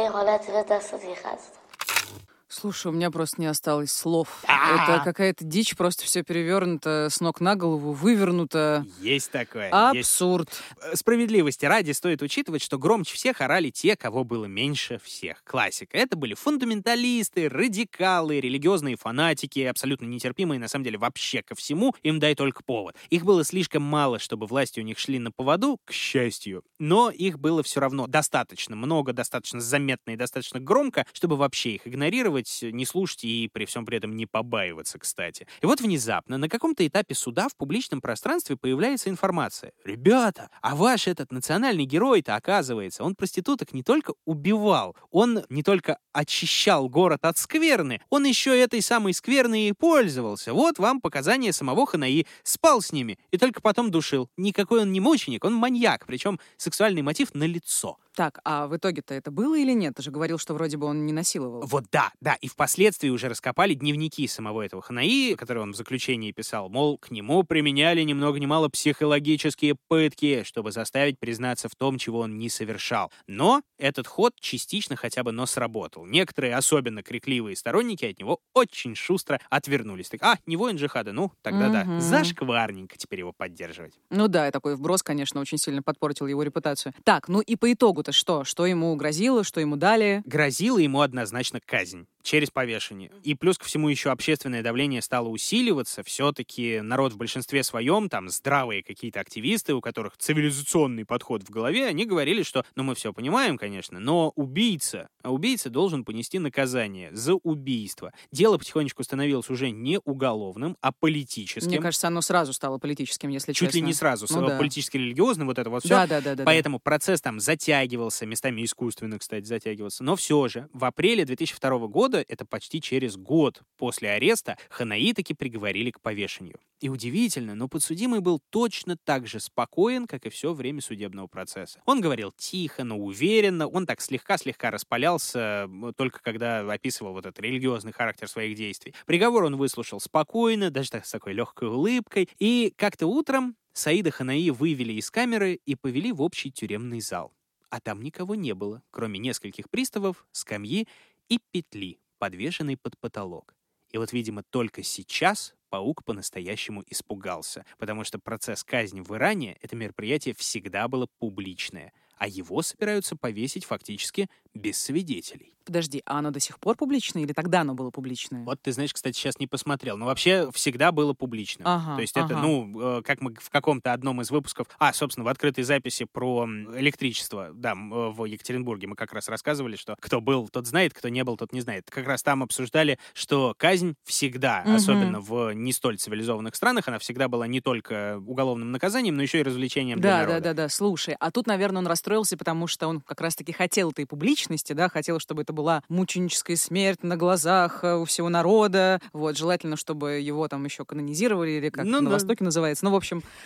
Speaker 2: Слушай, у меня просто не осталось слов.
Speaker 1: А.
Speaker 2: Это какая-то дичь, просто все перевернуто с ног на голову, вывернуто.
Speaker 1: Есть такое. есть.
Speaker 2: Абсурд.
Speaker 1: Э, Справедливости ради стоит учитывать, что громче всех орали те, кого было меньше всех. Классика. Это были фундаменталисты, радикалы, религиозные фанатики, абсолютно нетерпимые, на самом деле, вообще ко всему. Им дай только повод. Их было слишком мало, чтобы власти у них шли на поводу, к счастью. Но их было все равно достаточно много, достаточно заметно и достаточно громко, чтобы вообще их игнорировать, не слушать и при всем при этом не побаиваться, кстати. И вот внезапно на каком-то этапе суда в публичном пространстве появляется информация. Ребята, а ваш этот национальный герой-то, оказывается, он проституток не только убивал, он не только очищал город от скверны, он еще этой самой скверной и пользовался. Вот вам показания самого Ханаи. Спал с ними и только потом душил. Никакой он не мученик, он маньяк, причем сексуальный мотив на лицо.
Speaker 2: Так, а в итоге-то это было или нет? Ты же говорил, что вроде бы он не насиловал.
Speaker 1: Вот да, да, и впоследствии уже раскопали дневники самого этого Ханаи, которые он в заключении писал, мол, к нему применяли ни много ни мало психологические пытки, чтобы заставить признаться в том, чего он не совершал. Но этот ход частично хотя бы, но сработал. Некоторые, особенно крикливые сторонники, от него очень шустро отвернулись. Так, а, не воин джихада, ну, тогда да.
Speaker 2: Мгм.
Speaker 1: Зашкварненько теперь его поддерживать.
Speaker 2: Ну да, и такой вброс, конечно, очень сильно подпортил его репутацию. Так, ну и по итогу-то что? Что ему грозило, что ему дали?
Speaker 1: грозила ему однозначно казнь через повешение. И плюс ко всему еще общественное давление стало усиливаться. Все-таки народ в большинстве своем, там здравые какие-то активисты, у которых цивилизационный подход в голове, они говорили, что, ну мы все понимаем, конечно, но убийца, а убийца должен понести наказание за убийство. Дело потихонечку становилось уже не уголовным, а политическим.
Speaker 2: Мне кажется, оно сразу стало политическим, если
Speaker 1: Чуть
Speaker 2: честно.
Speaker 1: ли не сразу,
Speaker 2: Ну да.
Speaker 1: политически-религиозным, вот это вот все.
Speaker 2: Да, да, да, да. да.
Speaker 1: Поэтому процесс там затягивался, местами искусственно, кстати, затягивался. Но все же, в апреле 2002 года, это почти через год после ареста, Ханаи таки приговорили к повешению. И удивительно, но подсудимый был точно так же спокоен, как и все время судебного процесса. Он говорил тихо, но уверенно, он так слегка-слегка распалялся, только когда описывал вот этот религиозный характер своих действий. Приговор он выслушал спокойно, даже так с такой легкой улыбкой. И как-то утром Саида Ханаи вывели из камеры и повели в общий тюремный зал. А там никого не было, кроме нескольких приставов, скамьи и петли, подвешенной под потолок. И вот, видимо, только сейчас паук по-настоящему испугался, потому что процесс казни в Иране, это мероприятие всегда было публичное, а его собираются повесить фактически без свидетелей.
Speaker 2: Подожди, а оно до сих пор публичное или тогда оно было публичное?
Speaker 1: Вот ты знаешь, кстати, сейчас не посмотрел, но вообще всегда было публично.
Speaker 2: Ага,
Speaker 1: То есть это,
Speaker 2: ага.
Speaker 1: ну, э, как мы в каком-то одном из выпусков, а, собственно, в открытой записи про электричество, да, э, в Екатеринбурге мы как раз рассказывали, что кто был, тот знает, кто не был, тот не знает. Как раз там обсуждали, что казнь всегда,
Speaker 2: Мгм.
Speaker 1: особенно в не столь цивилизованных странах, она всегда была не только уголовным наказанием, но еще и развлечением для
Speaker 2: Да,
Speaker 1: народа.
Speaker 2: да, да, да. Слушай, а тут, наверное, он расстроился, потому что он как раз-таки хотел это и публично личности, да, хотела, чтобы это была мученическая смерть на глазах э, у всего народа, вот, желательно, чтобы его там еще канонизировали, или как
Speaker 1: Ну
Speaker 2: на
Speaker 1: да.
Speaker 2: Востоке называется. Ну, в общем, (laughs)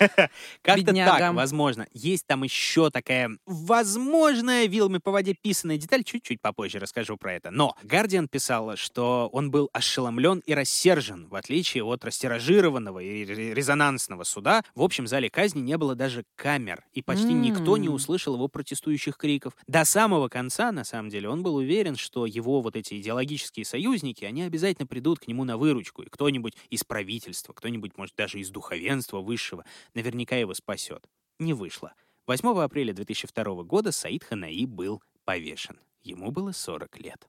Speaker 1: Как-то так, возможно. Есть там еще такая возможная вилами по воде писанная деталь. Чуть-чуть попозже расскажу про это. Но Гардиан писал, что он был ошеломлен и рассержен, в отличие от растиражированного и ре- резонансного суда. В общем зале казни не было даже камер, и почти никто не услышал его протестующих криков. До самого конца, на самом деле, он был уверен, что его вот эти идеологические союзники, они обязательно придут к нему на выручку, и кто-нибудь из правительства, кто-нибудь, может, даже из духовенства высшего, наверняка его спасет. Не вышло. 8 апреля 2002 года Саид Ханаи был повешен. Ему было 40 лет.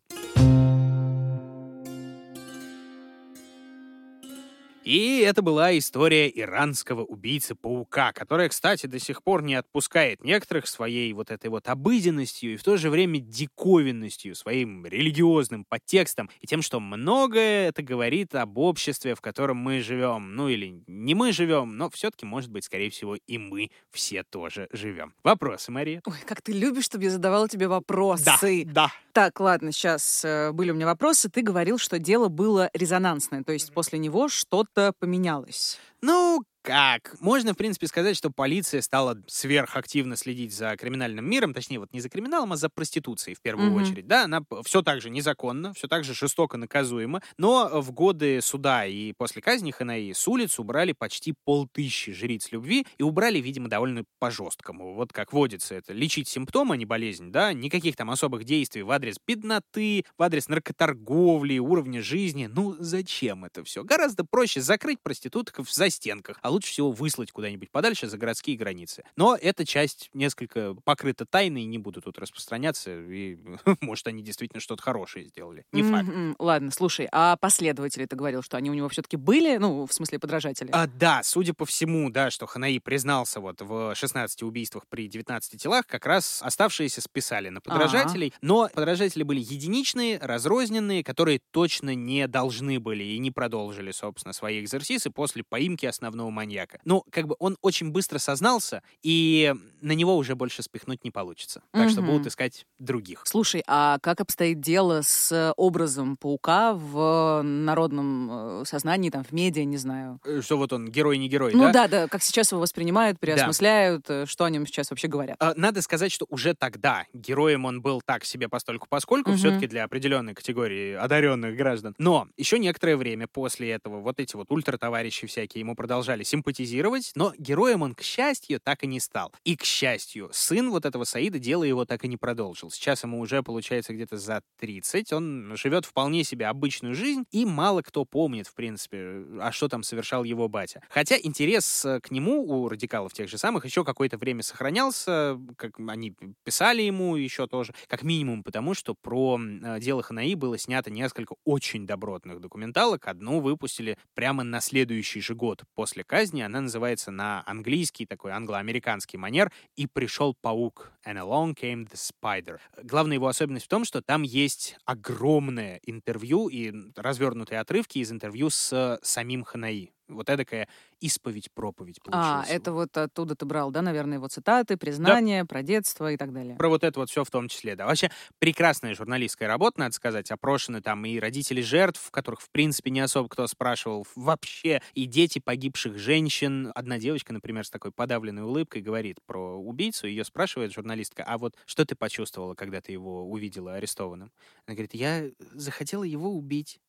Speaker 1: И это была история иранского убийцы-паука, которая, кстати, до сих пор не отпускает некоторых своей вот этой вот обыденностью и в то же время диковинностью, своим религиозным подтекстом и тем, что многое это говорит об обществе, в котором мы живем. Ну или не мы живем, но все-таки, может быть, скорее всего, и мы все тоже живем. Вопросы, Мария?
Speaker 2: ой, как ты любишь, чтобы я задавала тебе вопросы.
Speaker 1: да.
Speaker 2: Так, ладно, сейчас были у меня вопросы. Ты говорил, что дело было резонансное, то есть после него что-то поменялось.
Speaker 1: Ну, как? Можно, в принципе, сказать, что полиция стала сверхактивно следить за криминальным миром, точнее, вот не за криминалом, а за проституцией в первую
Speaker 2: Мгм.
Speaker 1: очередь. Да, она все так же незаконно, все так же жестоко наказуема, но в годы суда и после казни Ханаи с улиц убрали почти полтыщи жриц любви и убрали, видимо, довольно по-жесткому. Вот как водится это. Лечить симптомы, а не болезнь, да, никаких там особых действий в адрес бедноты, в адрес наркоторговли, уровня жизни. Ну, зачем это все? Гораздо проще закрыть проституток в застенках, а лучше всего выслать куда-нибудь подальше за городские границы. Но эта часть несколько покрыта тайной, не буду тут распространяться, и (laughs) может они действительно что-то хорошее сделали. Не факт.
Speaker 2: Мгм. Ладно, слушай, а последователи ты говорил, что они у него все-таки были, ну, в смысле подражатели?
Speaker 1: А, да, судя по всему, да, что Ханаи признался вот в 16 убийствах при 19 телах, как раз оставшиеся списали на подражателей, но подражатели были единичные, разрозненные, которые точно не должны были и не продолжили, собственно, свои экзерсисы после поимки основного маньяка. Ну, как бы он очень быстро сознался, и на него уже больше спихнуть не получится. Так что
Speaker 2: Мгм.
Speaker 1: будут искать других.
Speaker 2: Слушай, а как обстоит дело с образом паука в народном э, сознании, там, в медиа, не знаю?
Speaker 1: Э, Что вот он, герой не герой,
Speaker 2: Ну
Speaker 1: да?
Speaker 2: да, да, как сейчас его воспринимают, переосмысляют, э, что о нем сейчас вообще говорят.
Speaker 1: А, Надо сказать, что уже тогда героем он был так себе постольку поскольку,
Speaker 2: Мгм.
Speaker 1: все-таки для определенной категории одаренных граждан. Но еще некоторое время после этого вот эти вот ультратоварищи всякие ему продолжали симпатизировать, но героем он, к счастью, так и не стал. И, к счастью, сын вот этого Саида дело его так и не продолжил. Сейчас ему уже, получается, где-то за 30. Он живет вполне себе обычную жизнь, и мало кто помнит, в принципе, а что там совершал его батя. Хотя интерес э, к нему у радикалов тех же самых еще какое-то время сохранялся, как они писали ему еще тоже, как минимум потому, что про э, дело Ханаи было снято несколько очень добротных документалок. Одну выпустили прямо на следующий же год после казни. Она называется на английский, такой англо-американский манер «И пришел паук». And along came the spider. Главная его особенность в том, что там есть огромное интервью и развернутые отрывки из интервью с самим Ханаи. Вот эдакая исповедь-проповедь
Speaker 2: А,
Speaker 1: получилась.
Speaker 2: это вот оттуда ты брал, да, наверное, его цитаты, признания про детство и так далее.
Speaker 1: Про вот это вот все в том числе, да. Вообще, прекрасная журналистская работа, надо сказать. Опрошены там и родители жертв, которых, в принципе, не особо кто спрашивал вообще, и дети погибших женщин. Одна девочка, например, с такой подавленной улыбкой говорит про убийцу. Ее спрашивает журналистка, а вот что ты почувствовала, когда ты его увидела арестованным? Она говорит, я захотела его убить.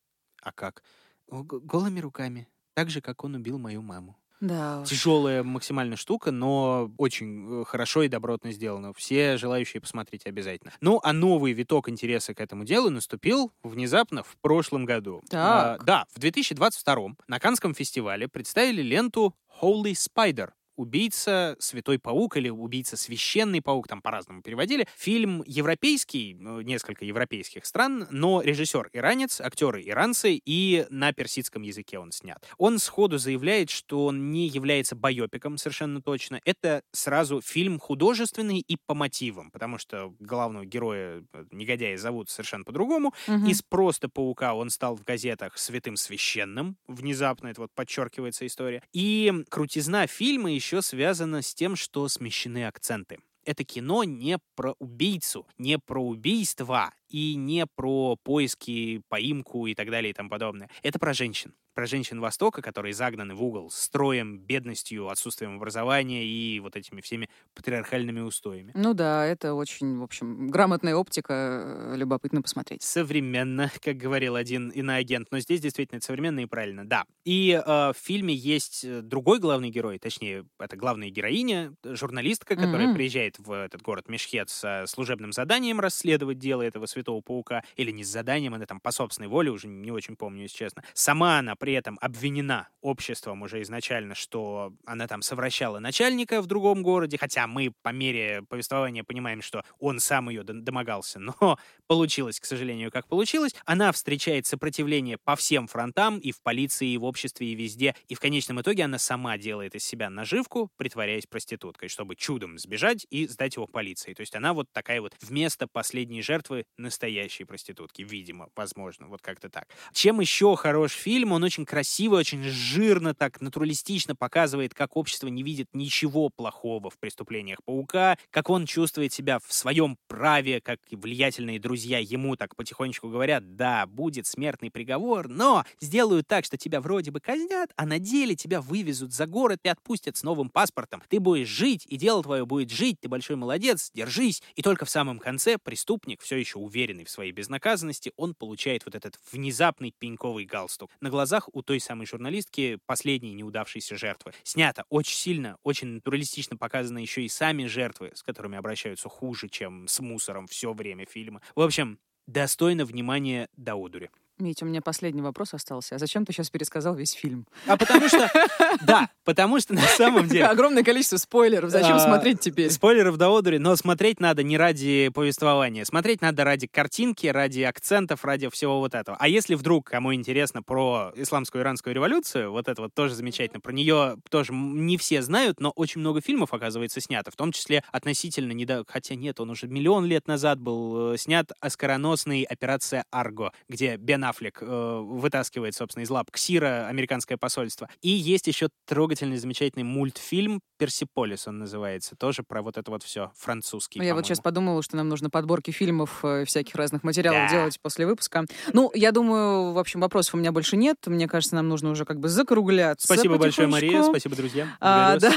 Speaker 1: А как? «Г- Голыми руками. Так же, как он убил мою маму.
Speaker 2: Да.
Speaker 1: Тяжелая максимально штука, но очень э, хорошо и добротно сделано. Все желающие посмотреть обязательно. Ну, а новый виток интереса к этому делу наступил внезапно в прошлом году.
Speaker 2: Так.
Speaker 1: А, да, в 2022 на Канском фестивале представили ленту Holy Spider. Убийца Святой Паук или Убийца Священный Паук, там по-разному переводили. Фильм европейский, ну, несколько европейских стран, но режиссер иранец, актеры иранцы, и на персидском языке он снят. Он сходу заявляет, что он не является байопиком совершенно точно. Это сразу фильм художественный и по мотивам, потому что главного героя, э, негодяя, зовут совершенно по-другому.
Speaker 2: Мгм.
Speaker 1: Из просто паука он стал в газетах святым священным. Внезапно это вот подчеркивается история. И крутизна фильма еще связана с тем, что смещены акценты. это кино не про убийцу, не про убийство и не про поиски, поимку и так далее и тому подобное. Это про женщин про женщин Востока, которые загнаны в угол строем, бедностью, отсутствием образования и вот этими всеми патриархальными устоями.
Speaker 2: Ну да, это очень, в общем, грамотная оптика, э, любопытно посмотреть.
Speaker 1: Современно, (laughs) как говорил один иноагент, но здесь действительно это современно и правильно, да. И э, в фильме есть э, другой главный герой, точнее, это главная героиня, журналистка, которая mm-hmm. приезжает в этот город Мешхет с служебным заданием расследовать дело этого святого паука, или не с заданием, она там по собственной воле, уже не очень помню, если честно. Сама она при этом обвинена обществом уже изначально, что она там совращала начальника в другом городе, хотя мы по мере повествования понимаем, что он сам ее домогался, но (laughs) получилось, к сожалению, как получилось. Она встречает сопротивление по всем фронтам, и в полиции, и в обществе, и везде, и в конечном итоге она сама делает из себя наживку, притворяясь проституткой, чтобы чудом сбежать и сдать его полиции. То есть она вот такая вот вместо последней жертвы настоящей проститутки, видимо, возможно, вот как-то так. Чем еще хорош фильм? Он очень красиво, очень жирно, так натуралистично показывает, как общество не видит ничего плохого в преступлениях паука, как он чувствует себя в своем праве, как влиятельные друзья ему так потихонечку говорят, да, будет смертный приговор, но сделают так, что тебя вроде бы казнят, а на деле тебя вывезут за город и отпустят с новым паспортом. Ты будешь жить, и дело твое будет жить, ты большой молодец, держись. И только в самом конце преступник, все еще уверенный в своей безнаказанности, он получает вот этот внезапный пеньковый галстук. На глазах глазах у той самой журналистки последней неудавшейся жертвы. Снято очень сильно, очень натуралистично показаны еще и сами жертвы, с которыми обращаются хуже, чем с мусором все время фильма. В общем, достойно внимания Даудури.
Speaker 2: Митя, у меня последний вопрос остался. А зачем ты сейчас пересказал весь фильм?
Speaker 1: А потому что... (laughs) Да, потому что на самом деле...
Speaker 2: Огромное количество спойлеров. Зачем а, смотреть теперь?
Speaker 1: Спойлеров до одури, но смотреть надо не ради повествования. Смотреть надо ради картинки, ради акцентов, ради всего вот этого. А если вдруг кому интересно про исламскую иранскую революцию, вот это вот тоже замечательно. Про нее тоже не все знают, но очень много фильмов, оказывается, снято. В том числе относительно недавно... Хотя нет, он уже миллион лет назад был э, снят оскароносный «Операция Арго», где Бен Бен Аффлек э, вытаскивает, собственно, из лап Ксира, американское посольство. И есть еще трогательный, замечательный мультфильм «Персиполис» он называется, тоже про вот это вот все, французский,
Speaker 2: Я вот сейчас подумала, что нам нужно подборки фильмов, э, всяких разных материалов да. делать после выпуска. Ну, я думаю, в общем, вопросов у меня больше нет. Мне кажется, нам нужно уже как бы закругляться
Speaker 1: Спасибо большое, Мария, спасибо, друзья.
Speaker 2: А, да.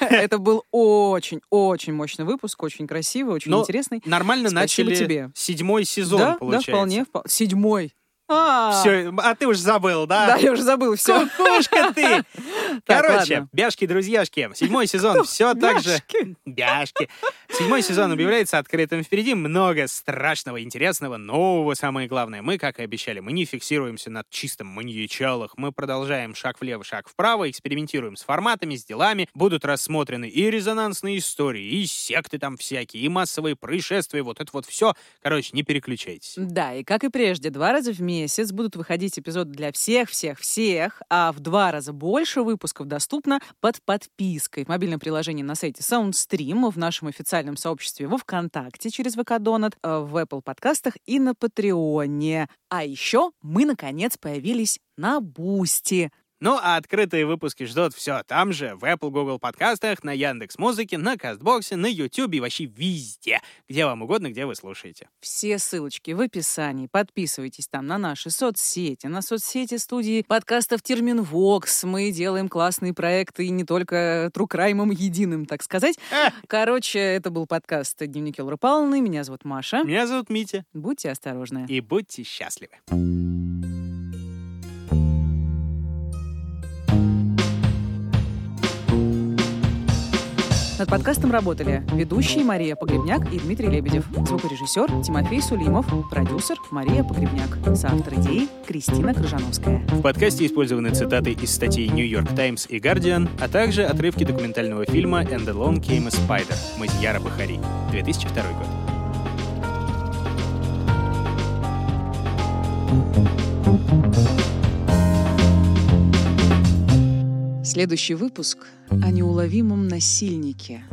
Speaker 2: (laughs) Это был очень-очень мощный выпуск, очень красивый, очень интересный.
Speaker 1: Нормально начали тебе. седьмой сезон, получается.
Speaker 2: Да, вполне. Седьмой.
Speaker 1: А, все, а ты уже забыл, да?
Speaker 2: Да, я уже забыл, все.
Speaker 1: Кукушка ты! (laughs) Короче, бяшки-друзьяшки, седьмой сезон все так же... Бяшки. Седьмой сезон объявляется открытым. Впереди много страшного, интересного, нового, самое главное. Мы, как и обещали, мы не фиксируемся над чистым маньячалах. Мы продолжаем шаг влево, шаг вправо, экспериментируем с форматами, с делами. Будут рассмотрены и резонансные истории, и секты там всякие, и массовые происшествия, вот это вот все. Короче, не переключайтесь.
Speaker 2: Да, и как и прежде, два раза в месяц будут выходить эпизоды для всех, всех, всех, а в два раза больше выпусков доступно под подпиской в мобильном приложении на сайте SoundStream, в нашем официальном сообществе во ВКонтакте через VK Donut, э, в Apple подкастах и на Патреоне. А еще мы, наконец, появились на Boosty.
Speaker 1: Ну, а открытые выпуски ждут все там же, в Apple, Google подкастах, на Яндекс Музыке, на Castbox е, на YouTube и вообще везде, где вам угодно, где вы слушаете.
Speaker 2: Все ссылочки в описании. Подписывайтесь там на наши соцсети, на соцсети студии подкастов Терминвокс. Мы делаем классные проекты и не только true crime ом единым, так сказать. Короче, это был подкаст «Дневники Павловны». Меня зовут Маша.
Speaker 1: Меня зовут Митя.
Speaker 2: Будьте осторожны.
Speaker 1: И будьте счастливы.
Speaker 2: Над подкастом работали ведущие Мария Погребняк и Дмитрий Лебедев, звукорежиссер Тимофей Сулимов, продюсер Мария Погребняк, соавтор идеи Кристина Крыжановская.
Speaker 1: В подкасте использованы цитаты из статей New York Times и Guardian, а также отрывки документального фильма «And Along Came a Spider» Мазияра Бахари, 2002 год.
Speaker 2: Следующий выпуск о неуловимом насильнике,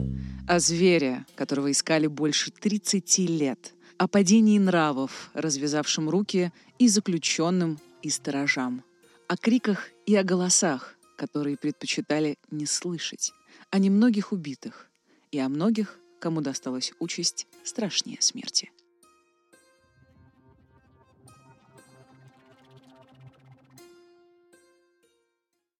Speaker 2: о звере, которого искали больше 30 лет, о падении нравов, развязавшем руки и заключенным, и сторожам, о криках и о голосах, которые предпочитали не слышать, о немногих убитых и о многих кому досталась участь страшнее смерти.